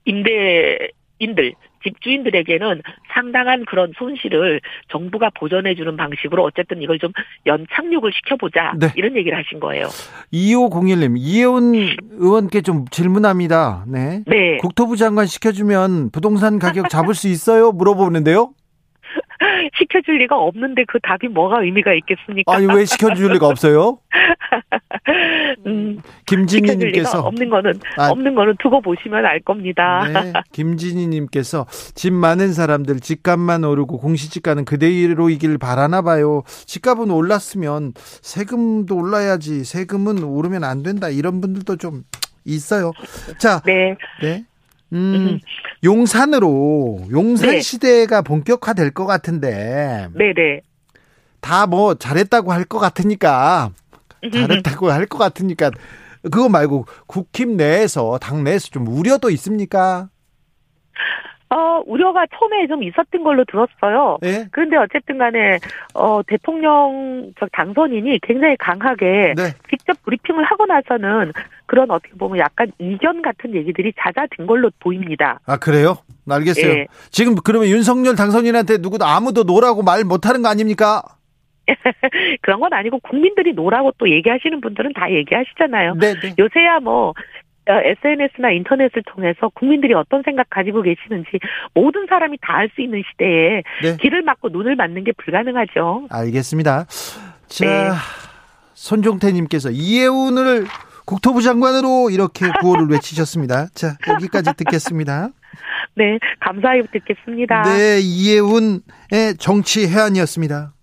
임대 인들 집주인들에게는 상당한 그런 손실을 정부가 보전해 주는 방식으로 어쨌든 이걸 좀 연착륙을 시켜보자 네. 이런 얘기를 하신 거예요. 2501님, 이혜원 의원께 좀 질문합니다. 네. 네. 국토부 장관 시켜주면 부동산 가격 잡을 수 있어요? 물어보는데요. 시켜줄 리가 없는데 그 답이 뭐가 의미가 있겠습니까? 아니, 왜 시켜줄 리가 없어요? 음, 김진희님께서. 없는 거는 아. 없는 거는 두고 보시면 알 겁니다. 네, 김진희님께서 집 많은 사람들 집값만 오르고 공시지가는 그대로 이길 바라나 봐요. 집값은 올랐으면 세금도 올라야지. 세금은 오르면 안 된다. 이런 분들도 좀 있어요. 자, 네. 네. 음, 용산으로 용산 네. 시대가 본격화될 것 같은데 네, 네. 다 뭐 잘했다고 할 것 같으니까 잘했다고 할 것 같으니까 그거 말고 국힘 내에서 당 내에서 좀 우려도 있습니까? 어, 우려가 처음에 좀 있었던 걸로 들었어요. 예. 그런데 어쨌든 간에, 어, 대통령, 저 당선인이 굉장히 강하게 네. 직접 브리핑을 하고 나서는 그런 어떻게 보면 약간 이견 같은 얘기들이 잦아든 걸로 보입니다. 아 그래요? 알겠어요. 예. 지금 그러면 윤석열 당선인한테 누구도 아무도 no라고 말 못하는 거 아닙니까? 그런 건 아니고 국민들이 노라고 또 얘기하시는 분들은 다 얘기하시잖아요. 네, 네. 요새야 뭐, SNS나 인터넷을 통해서 국민들이 어떤 생각 가지고 계시는지 모든 사람이 다 알 수 있는 시대에 네. 길을 막고 눈을 맞는 게 불가능하죠. 알겠습니다. 자, 네. 손종태님께서 이해운을 국토부 장관으로 이렇게 구호를 외치셨습니다. 자, 여기까지 듣겠습니다. 네, 감사히 듣겠습니다. 네, 이해운의 정치 해안이었습니다.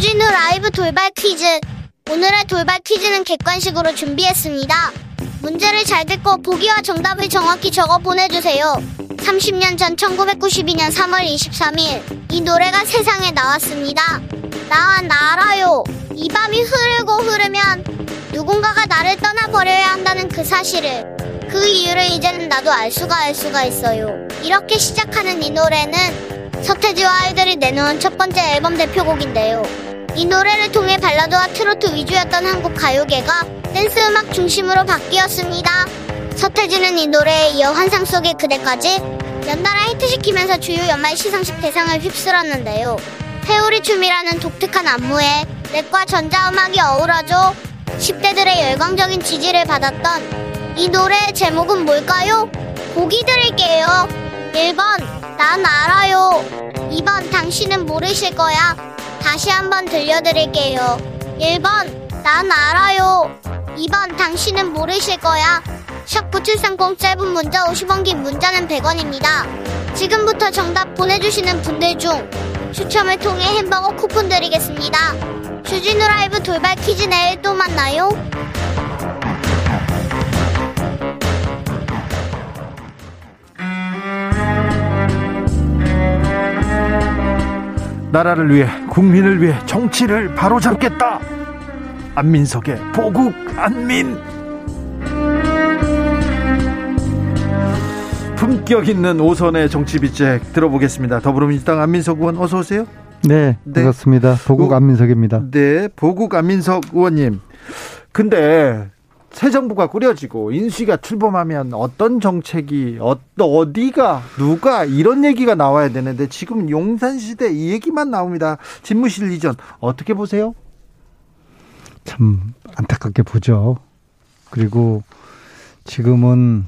주진우 라이브 돌발 퀴즈. 오늘의 돌발 퀴즈는 객관식으로 준비했습니다. 문제를 잘 듣고 보기와 정답을 정확히 적어 보내주세요. 30년 전 1992년 3월 23일 이 노래가 세상에 나왔습니다. 나 알아요. 이 밤이 흐르고 흐르면 누군가가 나를 떠나버려야 한다는 그 사실을 그 이유를 이제는 나도 알 수가 알 수가 있어요. 이렇게 시작하는 이 노래는 서태지와 아이들이 내놓은 첫 번째 앨범 대표곡인데요. 이 노래를 통해 발라드와 트로트 위주였던 한국 가요계가 댄스 음악 중심으로 바뀌었습니다. 서태지는 이 노래에 이어 환상 속의 그대까지 연달아 히트시키면서 주요 연말 시상식 대상을 휩쓸었는데요. 회오리 춤이라는 독특한 안무에 랩과 전자음악이 어우러져 10대들의 열광적인 지지를 받았던 이 노래의 제목은 뭘까요? 보기 드릴게요. 1번, 난 알아요. 2번, 당신은 모르실 거야. 다시 한번 들려드릴게요. 1번, 난 알아요. 2번, 당신은 모르실 거야. 샵9730 짧은 문자 50원 긴 문자는 100원입니다. 지금부터 정답 보내주시는 분들 중 추첨을 통해 햄버거 쿠폰 드리겠습니다. 주진우 라이브 돌발 퀴즈 내일 또 만나요. 나라를 위해 국민을 위해 정치를 바로잡겠다. 안민석의 보국 안민. 품격 있는 오선의 정치 비책 들어보겠습니다. 더불어민주당 안민석 의원 어서 오세요. 네, 네. 반갑습니다. 보국 어, 안민석입니다. 네, 보국 안민석 의원님. 근데 새 정부가 꾸려지고 인수위가 출범하면 어떤 정책이 어디가 누가 이런 얘기가 나와야 되는데 지금 용산 시대 이 얘기만 나옵니다. 집무실 이전 어떻게 보세요? 참 안타깝게 보죠. 그리고 지금은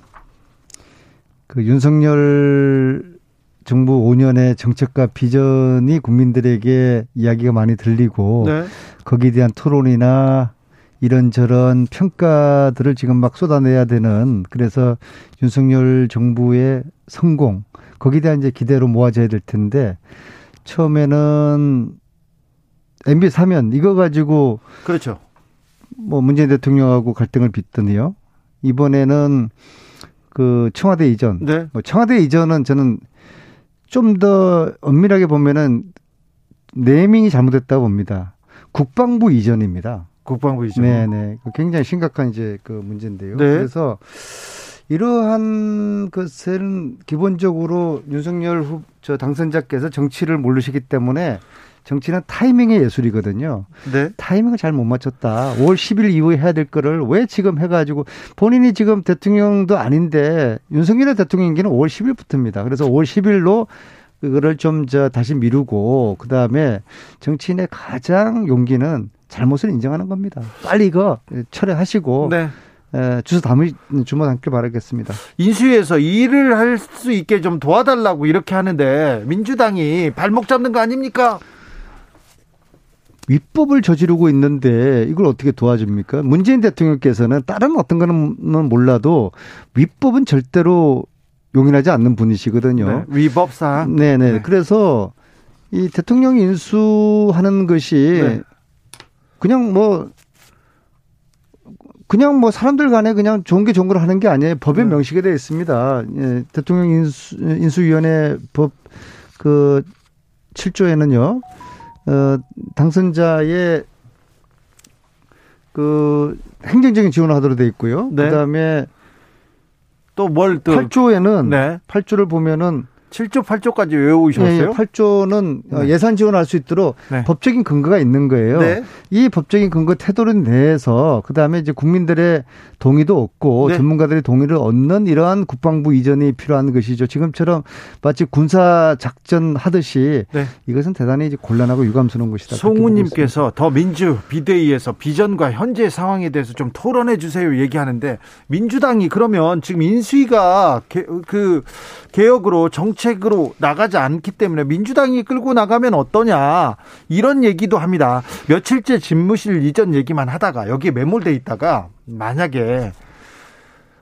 그 윤석열 정부 5년의 정책과 비전이 국민들에게 이야기가 많이 들리고 네. 거기에 대한 토론이나 이런저런 평가들을 지금 막 쏟아내야 되는 그래서 윤석열 정부의 성공 거기에 대한 이제 기대로 모아져야 될 텐데 처음에는 MB 사면 이거 가지고 그렇죠. 뭐 문재인 대통령하고 갈등을 빚더니요. 이번에는 그 청와대 이전. 네. 뭐 청와대 이전은 저는 좀 더 엄밀하게 보면은 네밍이 잘못됐다고 봅니다. 국방부 이전입니다. 국방부 이전. 네네. 굉장히 심각한 이제 그 문제인데요. 네. 그래서 이러한 것은 기본적으로 윤석열 후, 저 당선자께서 정치를 모르시기 때문에 정치는 타이밍의 예술이거든요. 네. 타이밍을 잘 못 맞췄다. 5월 10일 이후에 해야 될 거를 왜 지금 해가지고 본인이 지금 대통령도 아닌데 윤석열 대통령 임기는 5월 10일부터입니다. 그래서 5월 10일로 그거를 좀 저 다시 미루고 그 다음에 정치인의 가장 용기는 잘못을 인정하는 겁니다. 빨리 이거 철회하시고 네. 에, 주소 담을 주문 함께 바라겠습니다. 인수위에서 일을 할 수 있게 좀 도와달라고 이렇게 하는데 민주당이 발목 잡는 거 아닙니까? 위법을 저지르고 있는데 이걸 어떻게 도와줍니까? 문재인 대통령께서는 다른 어떤 거는 몰라도 위법은 절대로 용인하지 않는 분이시거든요. 네, 위법상. 네네. 네. 그래서 이 대통령 인수하는 것이 네. 그냥 뭐 그냥 뭐 사람들 간에 그냥 좋은 게 좋은 걸 하는 게 아니에요. 법에 네. 명시가 되어 있습니다. 예, 대통령 인수, 인수위원회 법 그 7조에는요. 어, 당선자의 그 행정적인 지원을 하도록 돼 있고요. 네. 그 다음에 또 뭘또 8조에는 네. 8조를 보면은 7조, 8조까지 외우셨어요? 네, 8조는 네. 예산 지원할 수 있도록 네. 법적인 근거가 있는 거예요. 네. 이 법적인 근거 태도를 내서 그다음에 이제 국민들의 동의도 얻고 네. 전문가들의 동의를 얻는 이러한 국방부 이전이 필요한 것이죠. 지금처럼 마치 군사 작전 하듯이 네. 이것은 대단히 이제 곤란하고 유감스러운 것이다. 송우님께서 더 민주 비대위에서 비전과 현재 상황에 대해서 좀 토론해 주세요 얘기하는데 민주당이 그러면 지금 인수위가 그 개혁으로 정 책으로 나가지 않기 때문에 민주당이 끌고 나가면 어떠냐 이런 얘기도 합니다. 며칠째 집무실 이전 얘기만 하다가 여기에 매몰돼 있다가 만약에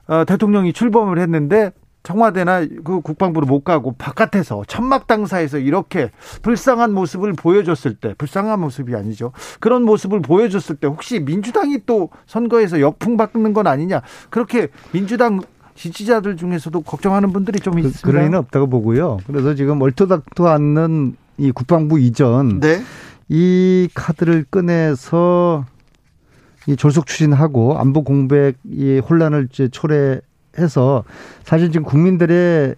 어, 대통령이 출범을 했는데 청와대나 그 국방부로 못 가고 바깥에서 천막 당사에서 이렇게 불쌍한 모습을 보여줬을 때 불쌍한 모습이 아니죠. 그런 모습을 보여줬을 때 혹시 민주당이 또 선거에서 역풍 받는 건 아니냐. 그렇게 민주당 지지자들 중에서도 걱정하는 분들이 좀 그, 있습니다. 그런 리는 없다고 보고요. 그래서 지금 얼토닥토 않는 이 국방부 이전 네. 이 카드를 꺼내서 이 졸속 추진하고 안보 공백 이 혼란을 이제 초래해서 사실 지금 국민들의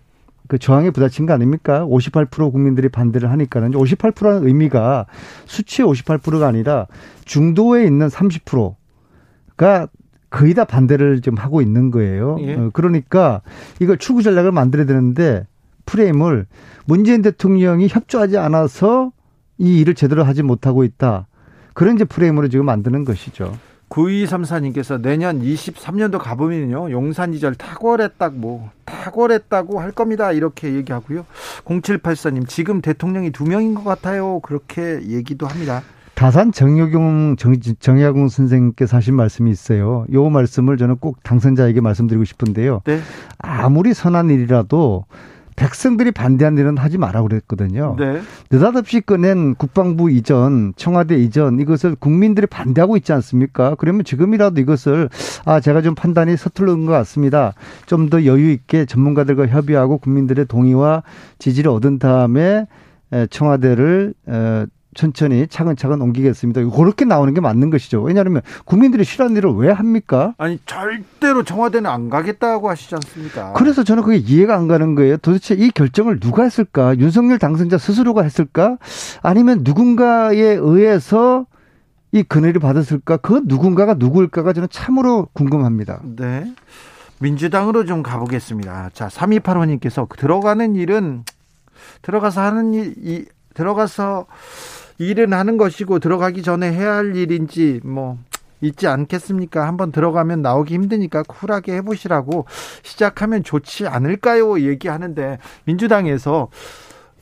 그 저항에 부딪힌 거 아닙니까? 58% 국민들이 반대를 하니까는 58%라는 의미가 수치의 58%가 아니라 중도에 있는 30%가 거의 다 반대를 좀 하고 있는 거예요. 예. 어, 그러니까 이걸 출구 전략을 만들어야 되는데 프레임을 문재인 대통령이 협조하지 않아서 이 일을 제대로 하지 못하고 있다. 그런 이제 프레임으로 지금 만드는 것이죠. 9234님께서 내년 23년도 가보면요. 용산 이절 탁월했다고, 뭐, 탁월했다고 할 겁니다. 이렇게 얘기하고요. 0784님, 지금 대통령이 두 명인 것 같아요. 그렇게 얘기도 합니다. 다산 정여경 정, 정야공 선생님께서 하신 말씀이 있어요. 요 말씀을 저는 꼭 당선자에게 말씀드리고 싶은데요. 네. 아무리 선한 일이라도 백성들이 반대한 일은 하지 마라 그랬거든요. 네. 느닷없이 꺼낸 국방부 이전, 청와대 이전 이것을 국민들이 반대하고 있지 않습니까? 그러면 지금이라도 이것을 아 제가 좀 판단이 서툴른 것 같습니다. 좀 더 여유 있게 전문가들과 협의하고 국민들의 동의와 지지를 얻은 다음에 청와대를 천천히 차근차근 옮기겠습니다. 그렇게 나오는 게 맞는 것이죠. 왜냐하면 국민들이 싫어하는 일을 왜 합니까? 아니 절대로 청와대는 안 가겠다고 하시지 않습니까? 그래서 저는 그게 이해가 안 가는 거예요. 도대체 이 결정을 누가 했을까? 윤석열 당선자 스스로가 했을까? 아니면 누군가에 의해서 이 그늘이 받았을까? 그 누군가가 누구일까가 저는 참으로 궁금합니다. 네. 민주당으로 좀 가보겠습니다. 자, 3285님께서 들어가는 일은 들어가서 하는 일, 이, 들어가서 일은 하는 것이고 들어가기 전에 해야 할 일인지 뭐 있지 않겠습니까? 한번 들어가면 나오기 힘드니까 쿨하게 해보시라고 시작하면 좋지 않을까요? 얘기하는데 민주당에서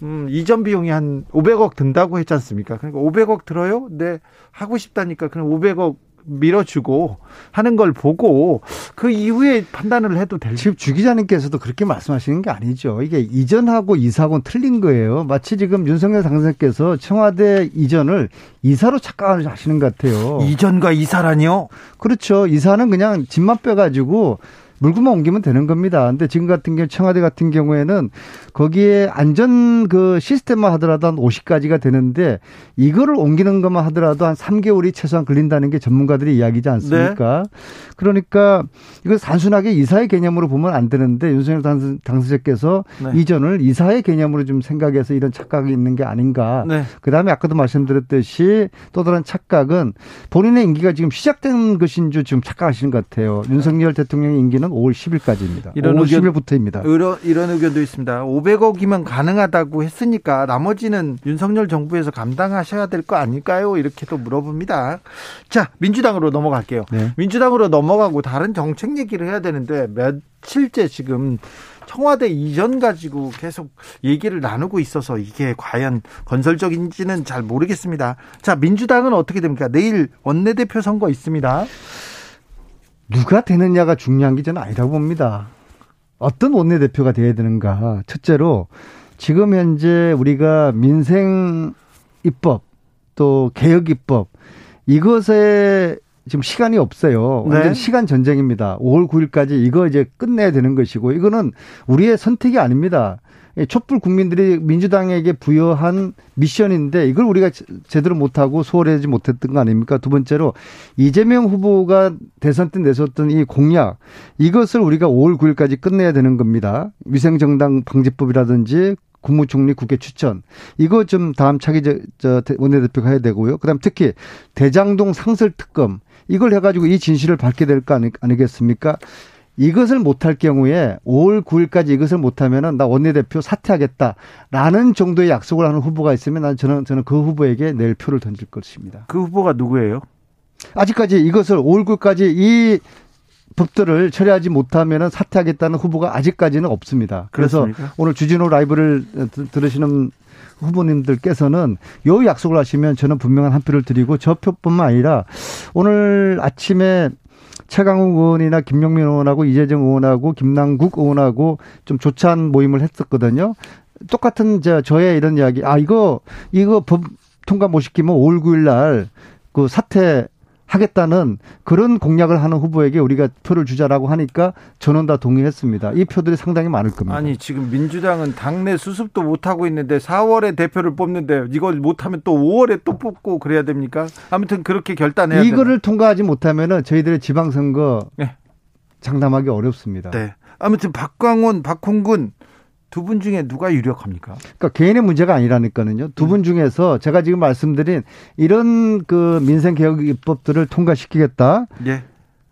음, 이전 비용이 한 500억 든다고 했지 않습니까? 그러니까 500억 들어요? 네, 하고 싶다니까 그럼 500억 밀어주고 하는 걸 보고 그 이후에 판단을 해도 될. 지금 주 기자님께서도 그렇게 말씀하시는 게 아니죠. 이게 이전하고 이사하고는 틀린 거예요. 마치 지금 윤석열 당선자께서 청와대 이전을 이사로 착각하시는 것 같아요. 이전과 이사라니요? 그렇죠. 이사는 그냥 집만 빼가지고 물건만 옮기면 되는 겁니다. 근데 지금 같은 경우 청와대 같은 경우에는 거기에 안전 그 시스템만 하더라도 한 50가지가 되는데 이거를 옮기는 것만 하더라도 한 3개월이 최소한 걸린다는 게 전문가들의 이야기지 않습니까? 네. 그러니까 이거 단순하게 이사의 개념으로 보면 안 되는데 윤석열 당선자께서 네. 이전을 이사의 개념으로 좀 생각해서 이런 착각이 있는 게 아닌가. 네. 그다음에 아까도 말씀드렸듯이 또 다른 착각은 본인의 임기가 지금 시작된 것인 줄 지금 착각하시는 것 같아요. 윤석열 대통령의 임기는 기간은 5월 10일까지입니다. 이런 5월 의견, 10일부터입니다. 이런, 이런 의견도 있습니다. 500억이면 가능하다고 했으니까 나머지는 윤석열 정부에서 감당하셔야 될 거 아닐까요? 이렇게도 물어봅니다. 자, 민주당으로 넘어갈게요. 네. 민주당으로 넘어가고 다른 정책 얘기를 해야 되는데 며칠째 지금 청와대 이전 가지고 계속 얘기를 나누고 있어서 이게 과연 건설적인지는 잘 모르겠습니다. 자, 민주당은 어떻게 됩니까? 내일 원내대표 선거 있습니다. 누가 되느냐가 중요한 게 저는 아니라고 봅니다. 어떤 원내대표가 돼야 되는가. 첫째로 지금 현재 우리가 민생 입법 또 개혁 입법 이것에 지금 시간이 없어요. 완전 네. 시간 전쟁입니다. 5월 9일까지 이거 이제 끝내야 되는 것이고 이거는 우리의 선택이 아닙니다. 촛불 국민들이 민주당에게 부여한 미션인데 이걸 우리가 제대로 못하고 소홀하지 못했던 거 아닙니까? 두 번째로 이재명 후보가 대선 때 내세웠던 이 공약 이것을 우리가 5월 9일까지 끝내야 되는 겁니다. 위생정당 방지법이라든지 국무총리 국회 추천 이거 좀 다음 차기 저, 저 원내대표가 해야 되고요. 그다음 특히 대장동 상설 특검 이걸 해가지고 이 진실을 밝게 될 거 아니, 아니겠습니까? 이것을 못할 경우에 5월 9일까지 이것을 못하면은 나 원내대표 사퇴하겠다라는 정도의 약속을 하는 후보가 있으면 난 저는 저는 그 후보에게 내일 표를 던질 것입니다. 그 후보가 누구예요? 아직까지 이것을 5월 9일까지 이 법들을 처리하지 못하면은 사퇴하겠다는 후보가 아직까지는 없습니다. 그래서 그렇습니까? 오늘 주진호 라이브를 들으시는 후보님들께서는 요 약속을 하시면 저는 분명한 한 표를 드리고 저 표뿐만 아니라 오늘 아침에 최강욱 의원이나 김영민 의원하고 이재정 의원하고 김남국 의원하고 좀 조찬 모임을 했었거든요. 똑같은 저 저의 이런 이야기. 아 이거 이거 법 통과 못 시키면 5월 9일 날 그 사퇴 하겠다는 그런 공약을 하는 후보에게 우리가 표를 주자라고 하니까 저는 다 동의했습니다. 이 표들이 상당히 많을 겁니다. 아니 지금 민주당은 당내 수습도 못 하고 있는데 4월에 대표를 뽑는데 이걸 못하면 또 5월에 또 뽑고 그래야 됩니까? 아무튼 그렇게 결단해야 이거를 되나? 통과하지 못하면은 저희들의 지방선거 네. 장담하기 어렵습니다. 네. 아무튼 박광원, 박홍근 두 분 중에 누가 유력합니까? 그러니까 개인의 문제가 아니라니까는요. 두분 음. 중에서 제가 지금 말씀드린 이런 그 민생 개혁 입법들을 통과시키겠다. 예.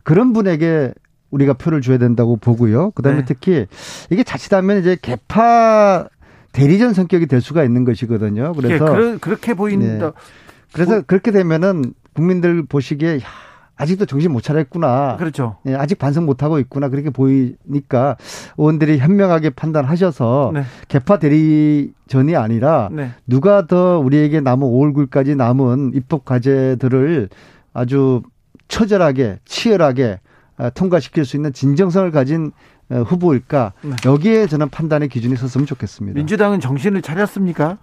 그런 분에게 우리가 표를 줘야 된다고 보고요. 그다음에 네. 특히 이게 자칫하면 이제 개파 대리전 성격이 될 수가 있는 것이거든요. 그래서 예, 그러, 그렇게 보인다. 네. 그래서 뭐. 그렇게 되면은 국민들 보시기에 야, 아직도 정신 못 차렸구나. 그렇죠. 예, 아직 반성 못 하고 있구나. 그렇게 보이니까 의원들이 현명하게 판단하셔서 네. 개파 대리전이 아니라 네. 누가 더 우리에게 남은 5월 9일까지 남은 입법 과제들을 아주 처절하게 치열하게 아, 통과시킬 수 있는 진정성을 가진 어, 후보일까 네. 여기에 저는 판단의 기준이 섰으면 좋겠습니다. 민주당은 정신을 차렸습니까?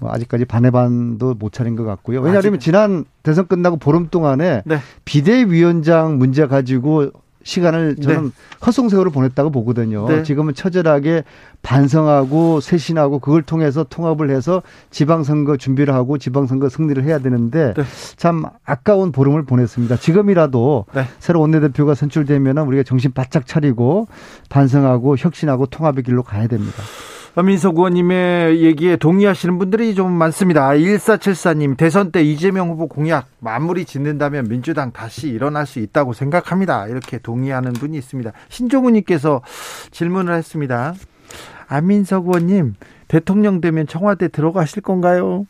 뭐 아직까지 반의 반도 못 차린 것 같고요. 왜냐하면 아직... 지난 대선 끝나고 보름 동안에 네. 비대위원장 문제 가지고 시간을 저는 네. 헛송세월을 보냈다고 보거든요. 네. 지금은 처절하게 반성하고 쇄신하고 그걸 통해서 통합을 해서 지방선거 준비를 하고 지방선거 승리를 해야 되는데 네. 참 아까운 보름을 보냈습니다. 지금이라도 네. 새로 원내대표가 선출되면 우리가 정신 바짝 차리고 반성하고 혁신하고 통합의 길로 가야 됩니다. 민석 의원님의 얘기에 동의하시는 분들이 좀 많습니다. 1474님, 대선 때 이재명 후보 공약 마무리 짓는다면 민주당 다시 일어날 수 있다고 생각합니다. 이렇게 동의하는 분이 있습니다. 신종우님께서 질문을 했습니다. 안민석 의원님, 대통령 되면 청와대 들어가실 건가요?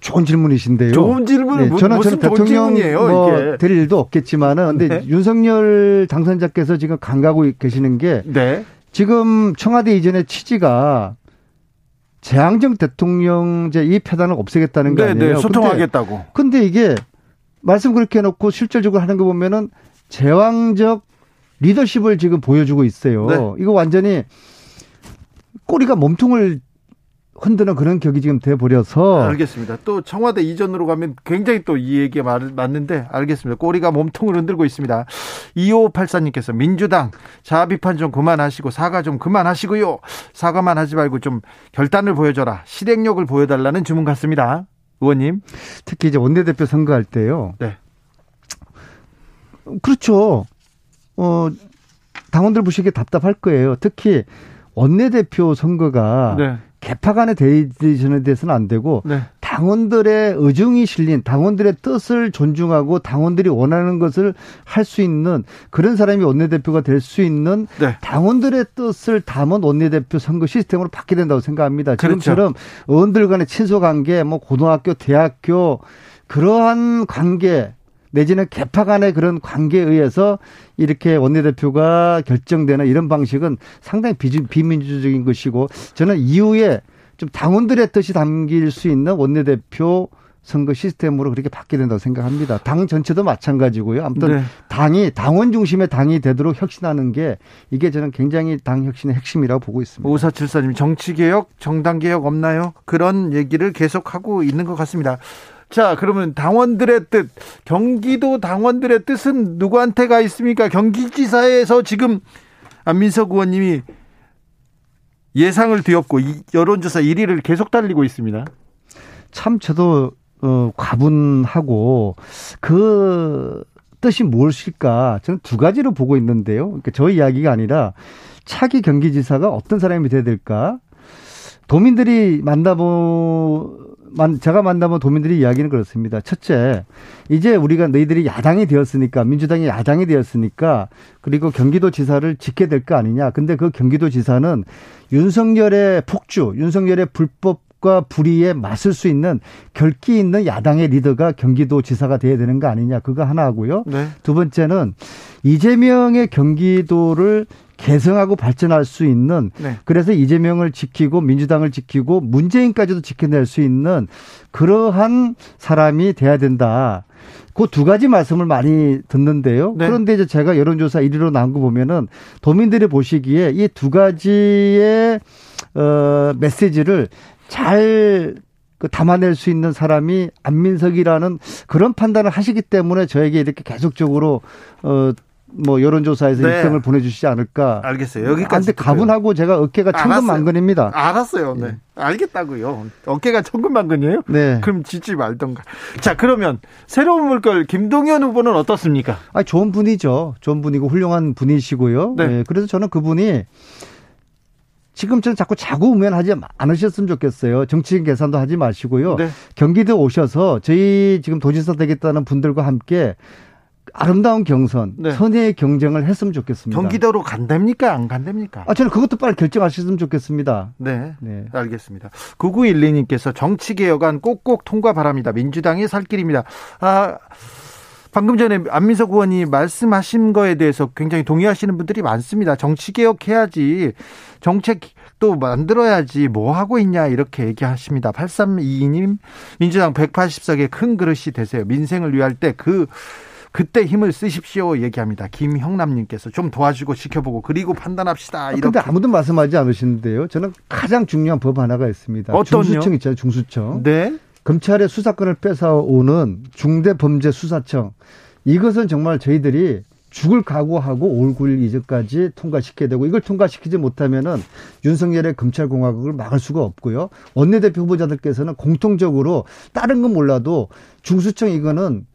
좋은 질문이신데요. 좋은 질문은 네, 저는 저는 대통령 뭐 될 일도 없겠지만은 근데 네. 윤석열 당선자께서 지금 강가고 계시는 게 네. 지금 청와대 이전의 취지가 재앙정 대통령제 이 폐단을 없애겠다는 거 네, 네, 아니에요? 네, 소통하겠다고. 근데, 근데 이게 말씀 그렇게 해놓고 실질적으로 하는 거 보면은 제왕적 리더십을 지금 보여주고 있어요. 네. 이거 완전히 꼬리가 몸통을 흔드는 그런 격이 지금 돼 버려서 알겠습니다. 또 청와대 이전으로 가면 굉장히 또 이 얘기가 맞는데 알겠습니다. 꼬리가 몸통을 흔들고 있습니다. 2584님께서 민주당 자아 비판 좀 그만하시고 사과 좀 그만하시고요. 사과만 하지 말고 좀 결단을 보여줘라. 실행력을 보여달라는 주문 같습니다. 의원님. 특히 이제 원내대표 선거할 때요. 네. 그렇죠. 어 당원들 보시기에 답답할 거예요. 특히 원내대표 선거가 네. 개파 간의 대리전에 대해서는 안 되고 네. 당원들의 의중이 실린 당원들의 뜻을 존중하고 당원들이 원하는 것을 할 수 있는 그런 사람이 원내대표가 될 수 있는 네. 당원들의 뜻을 담은 원내대표 선거 시스템으로 바뀌어야 된다고 생각합니다. 그렇죠. 지금처럼 의원들 간의 친소 관계, 뭐 고등학교, 대학교 그러한 관계 내지는 개파 간의 그런 관계에 의해서 이렇게 원내대표가 결정되는 이런 방식은 상당히 비민주적인 것이고 저는 이후에 좀 당원들의 뜻이 담길 수 있는 원내대표 선거 시스템으로 그렇게 바뀌어야 된다고 생각합니다. 당 전체도 마찬가지고요. 아무튼 네. 당이 당원 중심의 당이 되도록 혁신하는 게 이게 저는 굉장히 당 혁신의 핵심이라고 보고 있습니다. 오사칠사님 정치 개혁, 정당 개혁 없나요? 그런 얘기를 계속하고 있는 것 같습니다. 자, 그러면 당원들의 뜻, 경기도 당원들의 뜻은 누구한테 가 있습니까? 경기지사에서 지금 안민석 의원님이 예상을 뒤엎고 여론조사 1위를 계속 달리고 있습니다. 참 저도 어, 과분하고 그 뜻이 무엇일까 저는 두 가지로 보고 있는데요. 그러니까 저 이야기가 아니라 차기 경기지사가 어떤 사람이 돼야 될까? 도민들이 만나보 제가 만나본 도민들이 이야기는 그렇습니다. 첫째, 이제 우리가 너희들이 야당이 되었으니까 민주당이 야당이 되었으니까 그리고 경기도 지사를 짓게 될 거 아니냐. 근데 그 경기도 지사는 윤석열의 폭주, 윤석열의 불법 과 불의에 맞설 수 있는 결기 있는 야당의 리더가 경기도 지사가 돼야 되는 거 아니냐 그거 하나 하고요. 네. 두 번째는 이재명의 경기도를 개성하고 발전할 수 있는 네. 그래서 이재명을 지키고 민주당을 지키고 문재인까지도 지켜낼 수 있는 그러한 사람이 돼야 된다. 그 두 가지 말씀을 많이 듣는데요. 네. 그런데 이제 제가 여론조사 1위로 나온 거 보면은 도민들이 보시기에 이 두 가지의 어 메시지를 잘그 담아낼 수 있는 사람이 안민석이라는 그런 판단을 하시기 때문에 저에게 이렇게 계속적으로 어 뭐 여론조사에서 네. 1등을 보내주시지 않을까. 알겠어요. 여기까지. 근데 가분하고 제가 어깨가 천근만근입니다. 알았어요. 네. 네. 알겠다고요. 어깨가 천근만근이에요? 네. 그럼 짓지 말던가. 자, 그러면 새로운 물결 김동연 후보는 어떻습니까? 아, 좋은 분이죠. 좋은 분이고 훌륭한 분이시고요. 네. 네. 그래서 저는 그분이 지금처럼 자꾸 자구우면하지 않으셨으면 좋겠어요. 정치인 계산도 하지 마시고요. 네. 경기도 오셔서 저희 지금 도지사 되겠다는 분들과 함께 아름다운 경선, 네. 선의의 경쟁을 했으면 좋겠습니다. 경기도로 간답니까? 안 간답니까? 아, 저는 그것도 빨리 결정하셨으면 좋겠습니다. 네. 네. 알겠습니다. 9912님께서 정치개혁안 꼭꼭 통과 바랍니다. 민주당의 살 길입니다. 아, 방금 전에 안민석 의원이 말씀하신 거에 대해서 굉장히 동의하시는 분들이 많습니다. 정치개혁 해야지. 정책 또 만들어야지 뭐 하고 있냐 이렇게 얘기하십니다. 8322님 민주당 180석의 큰 그릇이 되세요. 민생을 위할 때 그 그때 힘을 쓰십시오 얘기합니다. 김형남님께서 좀 도와주고 지켜보고 그리고 판단합시다. 이렇게. 근데 아무도 말씀하지 않으시는데요. 저는 가장 중요한 법 하나가 있습니다. 어떤요? 중수청 있잖아요. 중수청. 네. 검찰의 수사권을 뺏어오는 중대범죄수사청. 이것은 정말 저희들이 죽을 각오하고 올 9일 이전까지 통과시켜야 되고 이걸 통과시키지 못하면은 윤석열의 검찰공화국을 막을 수가 없고요. 원내대표 후보자들께서는 공통적으로 다른 건 몰라도 중수청 이거는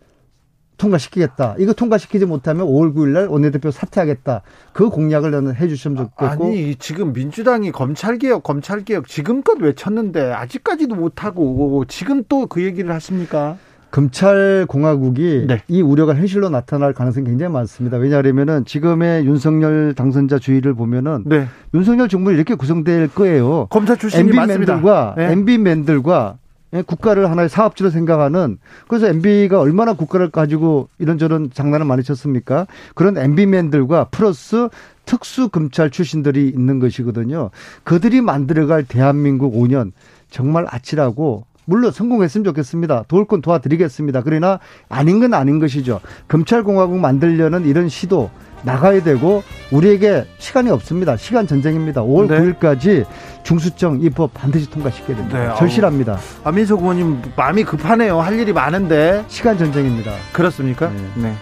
통과시키겠다. 이거 통과시키지 못하면 5월 9일 날 원내대표 사퇴하겠다. 그 공약을 저는 해 주시면 좋겠고. 아니, 지금 민주당이 검찰개혁, 검찰개혁 지금껏 외쳤는데 아직까지도 못하고 지금 또 그 얘기를 하십니까? 검찰 공화국이 네. 이 우려가 현실로 나타날 가능성이 굉장히 많습니다. 왜냐하면은 지금의 윤석열 당선자 주의를 보면은 네. 윤석열 정부는 이렇게 구성될 거예요. 검찰 출신이 MB맨들과 네. MB맨들과 예, 국가를 하나의 사업지로 생각하는 그래서 MB가 얼마나 국가를 가지고 이런저런 장난을 많이 쳤습니까? 그런 MB맨들과 플러스 특수 검찰 출신들이 있는 것이거든요. 그들이 만들어갈 대한민국 5년 정말 아찔하고 물론 성공했으면 좋겠습니다. 도울 건 도와드리겠습니다. 그러나 아닌 건 아닌 것이죠. 검찰공화국 만들려는 이런 시도 나가야 되고 우리에게 시간이 없습니다. 시간 전쟁입니다. 5월 네. 9일까지 중수청 이 법 반드시 통과시켜야 됩니다. 네. 절실합니다. 아민석 의원님 마음이 급하네요. 할 일이 많은데 시간 전쟁입니다. 그렇습니까? 네. 네.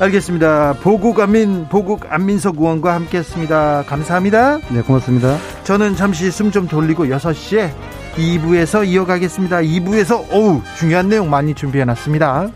알겠습니다. 보국 안민 보국 안민석 의원과 함께했습니다. 감사합니다. 네, 고맙습니다. 저는 잠시 숨 좀 돌리고 6시에 2부에서 이어가겠습니다. 2부에서 어우 중요한 내용 많이 준비해 놨습니다.